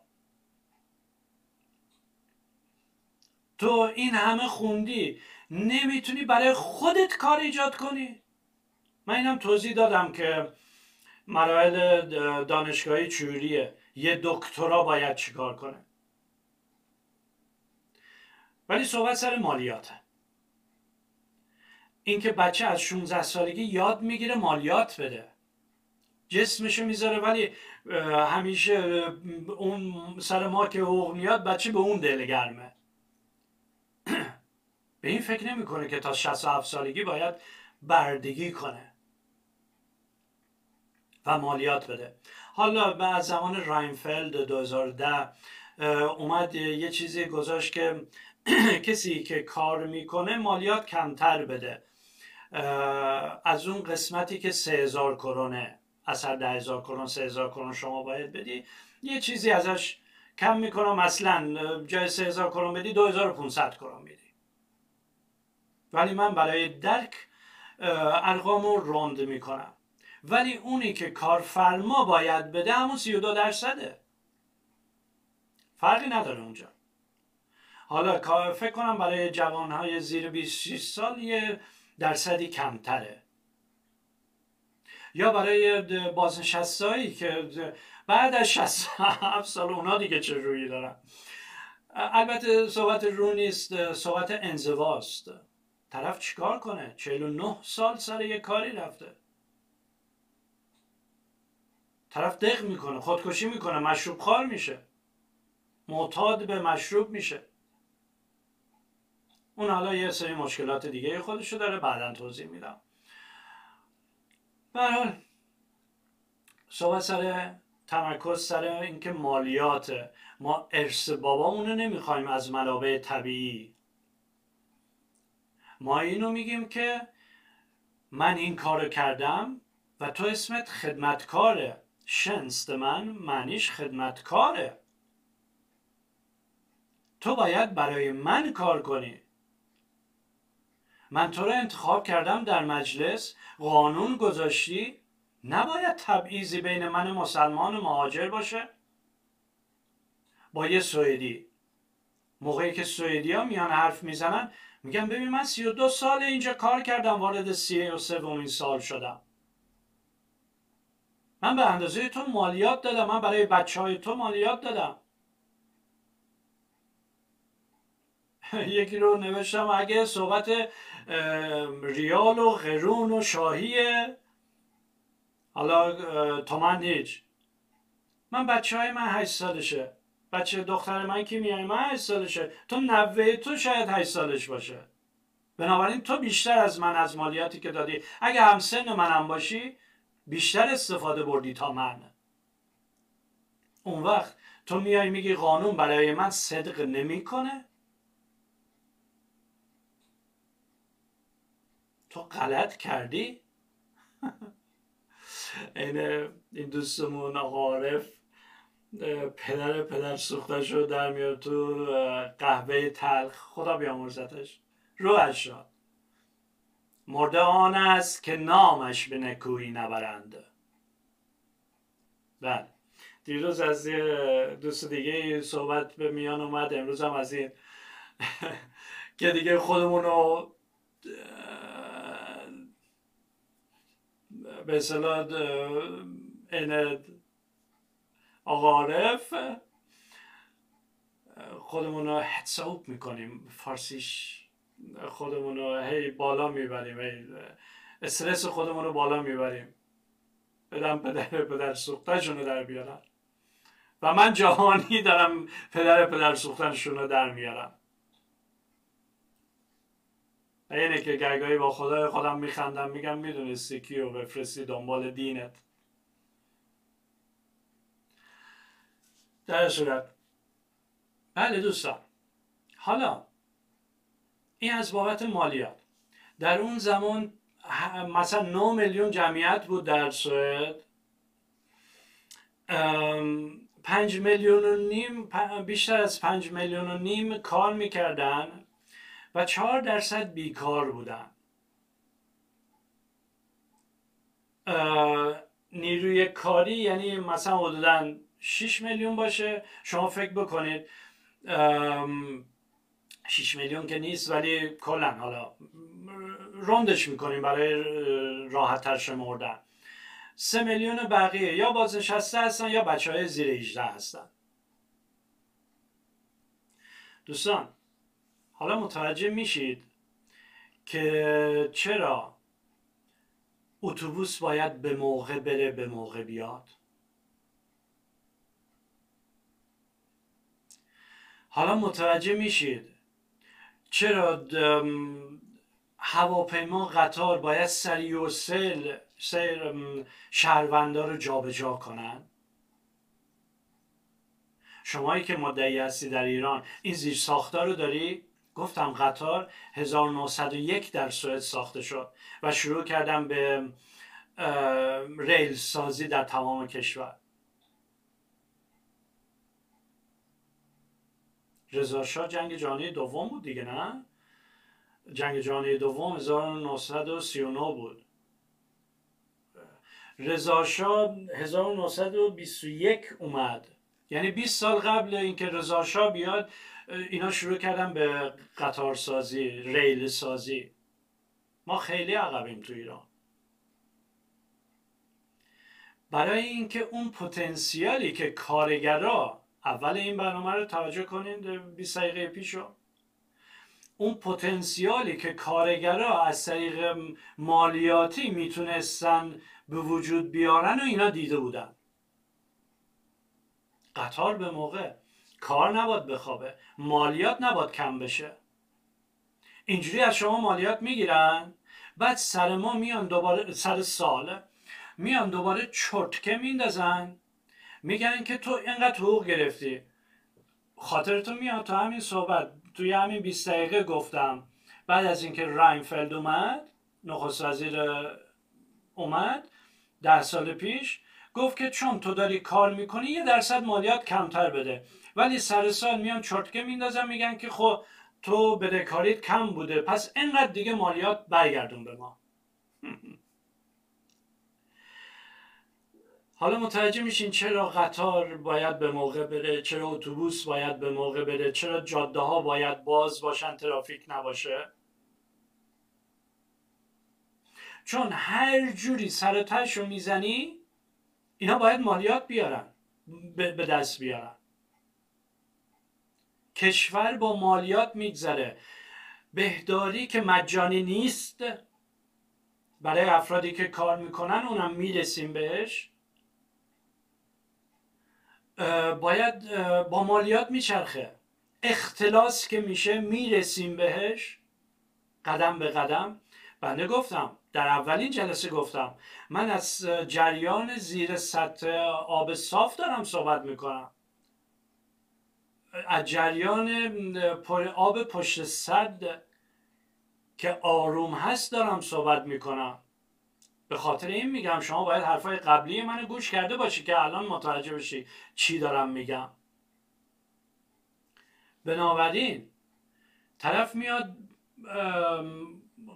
تو این همه خوندی نمی‌تونی برای خودت کار ایجاد کنی. من اینم توضیح دادم که مراحل دانشگاهی چوریه. یه دکترا باید چیکار کنه؟ ولی صحبت سر مالیاته. اینکه بچه از 16 سالگی یاد می‌گیره مالیات بده. جسمشو می‌ذاره ولی همیشه اون سر ما که حقوق میاد بچه به اون دل گرمه. به این فکر نمی‌کنه که تا 67 سالگی باید بردگی کنه و مالیات بده. حالا به زمان راینفلد 2010 اومد یه چیزی گذاشت که کسی که کار می‌کنه مالیات کمتر بده. از اون قسمتی که 3000 کرونه. هر ده هزار کرون سه هزار کرون شما باید بدی. یه چیزی ازش کم می‌کنم مثلا جای سه هزار کرون بدی دو هزار کرون میدی. ولی من برای درک ارقام رو روند می‌کنم. ولی اونی که کارفرما باید بده همون سی و دو درصده. فرقی نداره اونجا. حالا فکر کنم برای جوانهای زیر 26 سال یه درصدی کمتره. یا برای بازنشستایی که بعد از 67 سال اونا دیگه چه روی دارن؟ البته صحبت رو نیست صحبت انزواست طرف چیکار کنه؟ 49 سال سر یه کاری رفته. طرف دق می‌کنه خودکشی می‌کنه مشروب خار میشه. معتاد به مشروب میشه. اون حالا یه سری مشکلات دیگه خودشو داره بعدا توضیح میدم. حال صحبت سر تمرکز سر اینکه مالیات ما ارث بابامون رو نمی‌خوایم از منابع طبیعی. ما اینو میگیم که من این کارو کردم و تو اسمت خدمتکاره شنست من معنیش خدمتکاره. تو باید برای من کار کنی. من تو رو انتخاب کردم در مجلس. قانون گذاشتی. نباید تبعیضی بین من مسلمان و مهاجر باشه. با یه سوئدی. موقعی که سوئدی ها میان حرف می‌زنن میگن ببین من سی و دو سال اینجا کار کردم وارد سی و سومین سال شدم. من به اندازه تو مالیات دادم. من برای بچه های تو مالیات دادم. یکی رو نوشتم اگه صحبت ریال و قرون و شاهیه حالا تومن هیچ. من بچه های من هشت سالشه. بچه دختر من که میای من هشت سالشه. تو نوه تو شاید هشت سالش باشه. بنابراین تو بیشتر از من از مالیاتی که دادی. اگه هم سن منم باشی بیشتر استفاده بردی تا من. اون وقت تو میای میگی قانون برای من صدق نمی‌کنه. تو غلط کردی؟ این این دوستمون عارف پدر پدر سوخته شد در میاد تو قهوه تلخ. خدا بیامرزتش. رو شد مرده آن است که نامش به نکویی نبرند. بله. دیروز از دوست دیگه صحبت به میان اومد. امروز هم از این که دیگه خودمون رو این آقا عارف خودمون رو حتسوب می‌کنیم. فارسیش خودمون رو هی بالا می‌بریم. هی استرس خودمون رو بالا می‌بریم. بدم پدر پدر سوختنشون رو در بیارم و من جهانی دارم پدر پدر سوختنشون رو در میارم. اینه که گرگایی با خدای خودم میخندم میگم می‌دونستی کیو بفرستی دنبال دینت. در صورت بله دوستان. حالا این از بابت مالیات. در اون زمان مثلا 9 میلیون جمعیت بود در سوئد. 5 میلیون و نیم بیشتر از 5 میلیون و نیم کار می‌کردن. و 4 درصد بیکار بودن. نیروی کاری یعنی مثلا حدودا 6 میلیون باشه. شما فکر بکنید 6 میلیون که نیست ولی کلا حالا روندش می‌کنیم برای راحت تر شمردن. سه میلیون بقیه یا بازنشسته هستن یا بچه های زیر 18 هستن. دوستان حالا متوجه میشید که چرا اتوبوس باید به موقع بره به موقع بیاد؟ حالا متوجه میشید چرا هواپیما قطار باید سریع و سیل سیر شهروندا رو جابجا کنن؟ شمایی که مدعی هستی در ایران این زیر ساختار رو داری؟ گفتم قطار 1901 در سوئد ساخته شد و شروع کردم به ریل سازی در تمام کشور. رضا جنگ جهانی دوم بود دیگه نه؟ جنگ جهانی دوم 1939 بود. رضا شاه 1921 اومد. یعنی 20 سال قبل اینکه رضا بیاد اینا شروع کردن به قطار سازی ریل سازی ما خیلی عقبیم تو ایران. برای اینکه اون پتانسیالی که کارگرا اول این برنامه رو توجه کنید 20 دقیقه پیشو. اون پتانسیالی که کارگرا از طریق مالیاتی می‌تونستن به وجود بیارن و اینا دیده بودن. قطار به موقع کار نباد بخوابه مالیات نباد کم بشه. اینجوری از شما مالیات می‌گیرن بعد سر ما میان دوباره سر سال میان دوباره چرتکه میندازن. میگن که تو اینقدر حقوق گرفتی. خاطرتون میاد تو همین صحبت توی همین 20 دقیقه گفتم. بعد از اینکه راینفلت اومد نخست وزیر اومد ده سال پیش گفت که چون تو داری کار می‌کنی یه درصد مالیات کمتر بده. ولی سر سال میان چرتکه میندازن میگن که خب تو بدهکاریت کم بوده. پس اینقدر دیگه مالیات برگردون به ما. حالا متوجه میشین چرا قطار باید به موقع بره چرا اتوبوس باید به موقع بره چرا جاده ها باید باز باشن ترافیک نباشه؟ چون هر جوری سر رو می‌زنی اینا باید مالیات بیارن به دست بیارن. کشور با مالیات میگذره. بهداری که مجانی نیست برای افرادی که کار می‌کنن اونم می‌رسیم بهش. باید با مالیات میچرخه. اختلاس که میشه می‌رسیم بهش. قدم به قدم. بنده گفتم در اولین جلسه گفتم من از جریان زیر سطح آب صاف دارم صحبت می‌کنم. از جریان آب پشت صد که آروم هست دارم صحبت می‌کنم. به خاطر این میگم شما باید حرفای قبلی من گوش کرده باشی که الان متوجه بشی چی دارم میگم. بنابراین طرف میاد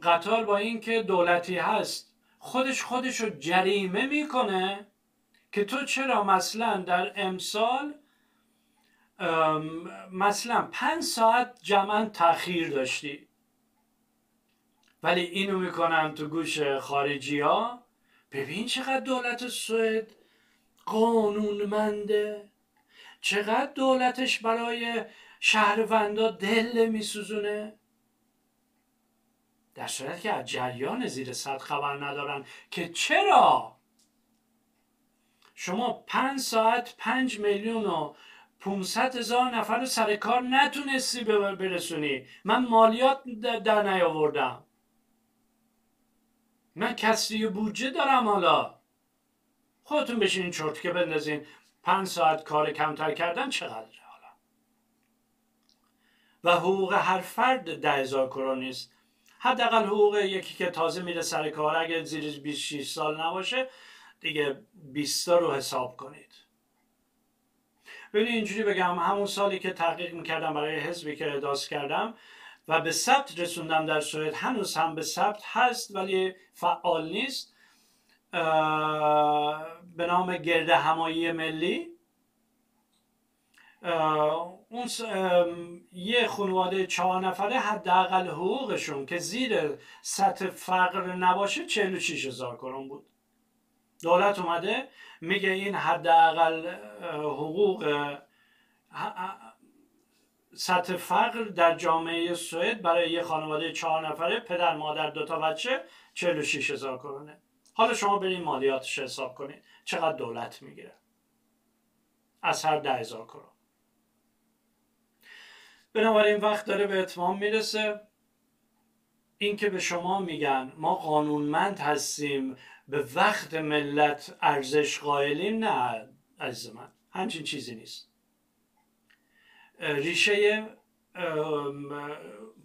قطار با اینکه دولتی هست خودش خودش رو جریمه می‌کنه که تو چرا مثلا در امسال مثلا پنج ساعت جمعا تاخیر داشتی. ولی اینو می‌کنن تو گوش خارجی ها ببین چقدر دولت سوئد قانونمنده. چقدر دولتش برای شهروندا دل میسوزونه. در صورت که از جریان زیر صد خبر ندارن که چرا؟ شما پنج ساعت پنج میلیون و 500 هزار نفر سر کار نتونستی برسونی. من مالیات در نیاوردم. من کسری بودجه دارم حالا. خودتون بشینین چرتکه بندازین. پنج ساعت کار کمتر کردن چقدره حالا؟ و حقوق هر فرد ده هزار کرون نیست. حداقل حقوق یکی که تازه میره سر کار اگر زیر 26 سال نباشه دیگه 20 رو حساب کنید. ببینید اینجوری بگم همون سالی که تحقیق می‌کردم برای حزبی که اداس کردم و به ثبت رسوندم در سوئد هنوز هم به ثبت هست ولی فعال نیست. به نام گرد همایی ملی. اون یه خانواده چهار نفره حداقل حقوقشون که زیر سطح فقر نباشه 46 هزار کرون بود. دولت اومده میگه این حداقل حقوق سطح فقر در جامعه سوئد برای یه خانواده چهار نفره پدر مادر دوتا بچه 46 هزار کرونه. حالا شما برین مالیاتش حساب کنید. چقدر دولت می‌گیره؟ از هر ده هزار کرون. بنابراین وقت داره به اتمام می‌رسه. اینکه به شما میگن ما قانونمند هستیم به وقت ملت ارزش قائلیم نه عزیز من. همچین چیزی نیست. ریشه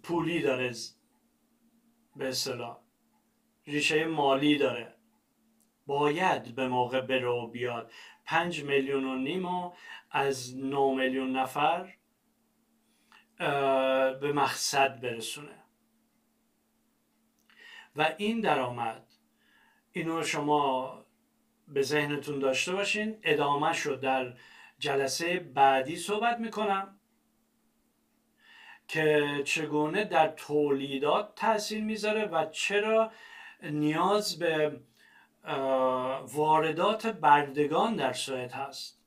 پولی داره به اصطلاح. ریشه مالی داره. باید به موقع بره و بیاد. پنج میلیون و نیم از نو میلیون نفر به مقصد برسونه. و این درآمد اینو شما به ذهنتون داشته باشین. ادامه رو در جلسه بعدی صحبت می‌کنم که چگونه در تولیدات تاثیر می‌ذاره و چرا نیاز به واردات بردگان در سوئد هست.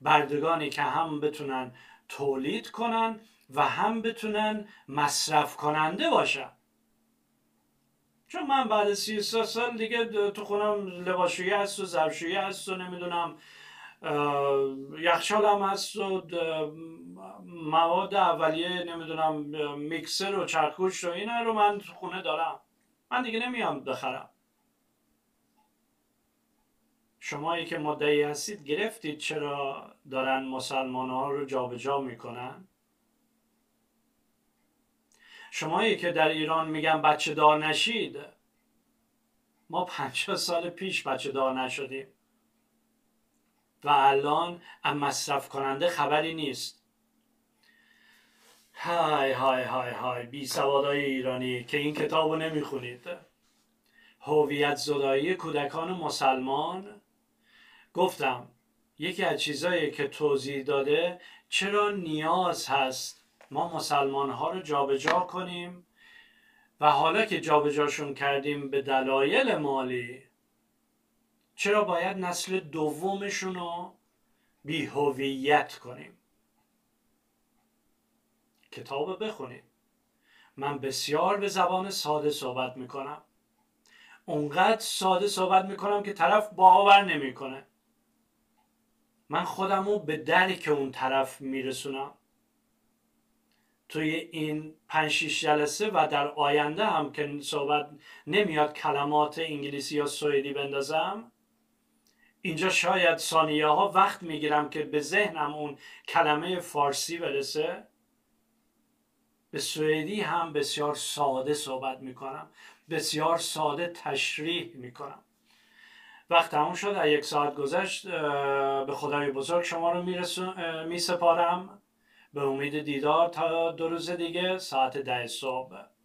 بردگانی که هم بتونن تولید کنن و هم بتونن مصرف کننده باشن. چون من بعد سی سال دیگه تو خونم لباسشویی هست و ظرفشویی هست و نمی‌دونم یخچال هم هست و مواد اولیه نمی‌دونم میکسر و چرخگوشت و اینا رو من تو خونه دارم. من دیگه نمیام بخرم. شمایی که مدعی هستید گرفتید چرا دارن مسلمان ها رو جابجا جا می‌کنن؟ شمایی که در ایران میگن بچه دار نشید ما پنجاه سال پیش بچه دار نشدیم. و الان هم مصرف کننده خبری نیست. های های های های بی سوادای ایرانی که این کتاب رو نمی‌خونید. هویت زدایی کودکان مسلمان. گفتم یکی از چیزایی که توضیح داده چرا نیاز هست ما مسلمان ها رو جابجا کنیم و حالا که جابجاشون کردیم به دلایل مالی چرا باید نسل دومشون رو بی هویت کنیم؟ کتاب بخونید. من بسیار به زبان ساده صحبت می‌کنم. اونقدر ساده صحبت می‌کنم که طرف باور نمی‌کنه. من خودمو به دری که اون طرف میرسونم. توی این پنج شیش جلسه و در آینده هم که صحبت نمیاد کلمات انگلیسی یا سوئدی بندازم اینجا شاید ثانیه ها وقت می‌گیرم که به ذهنم اون کلمه فارسی برسه. به سوئدی هم بسیار ساده صحبت می‌کنم. بسیار ساده تشریح می‌کنم. وقت تموم شد. یک ساعت گذشت. به خدای بزرگ شما رو می سپارم به امید دیدار تا دو روز دیگه ساعت ده صبح.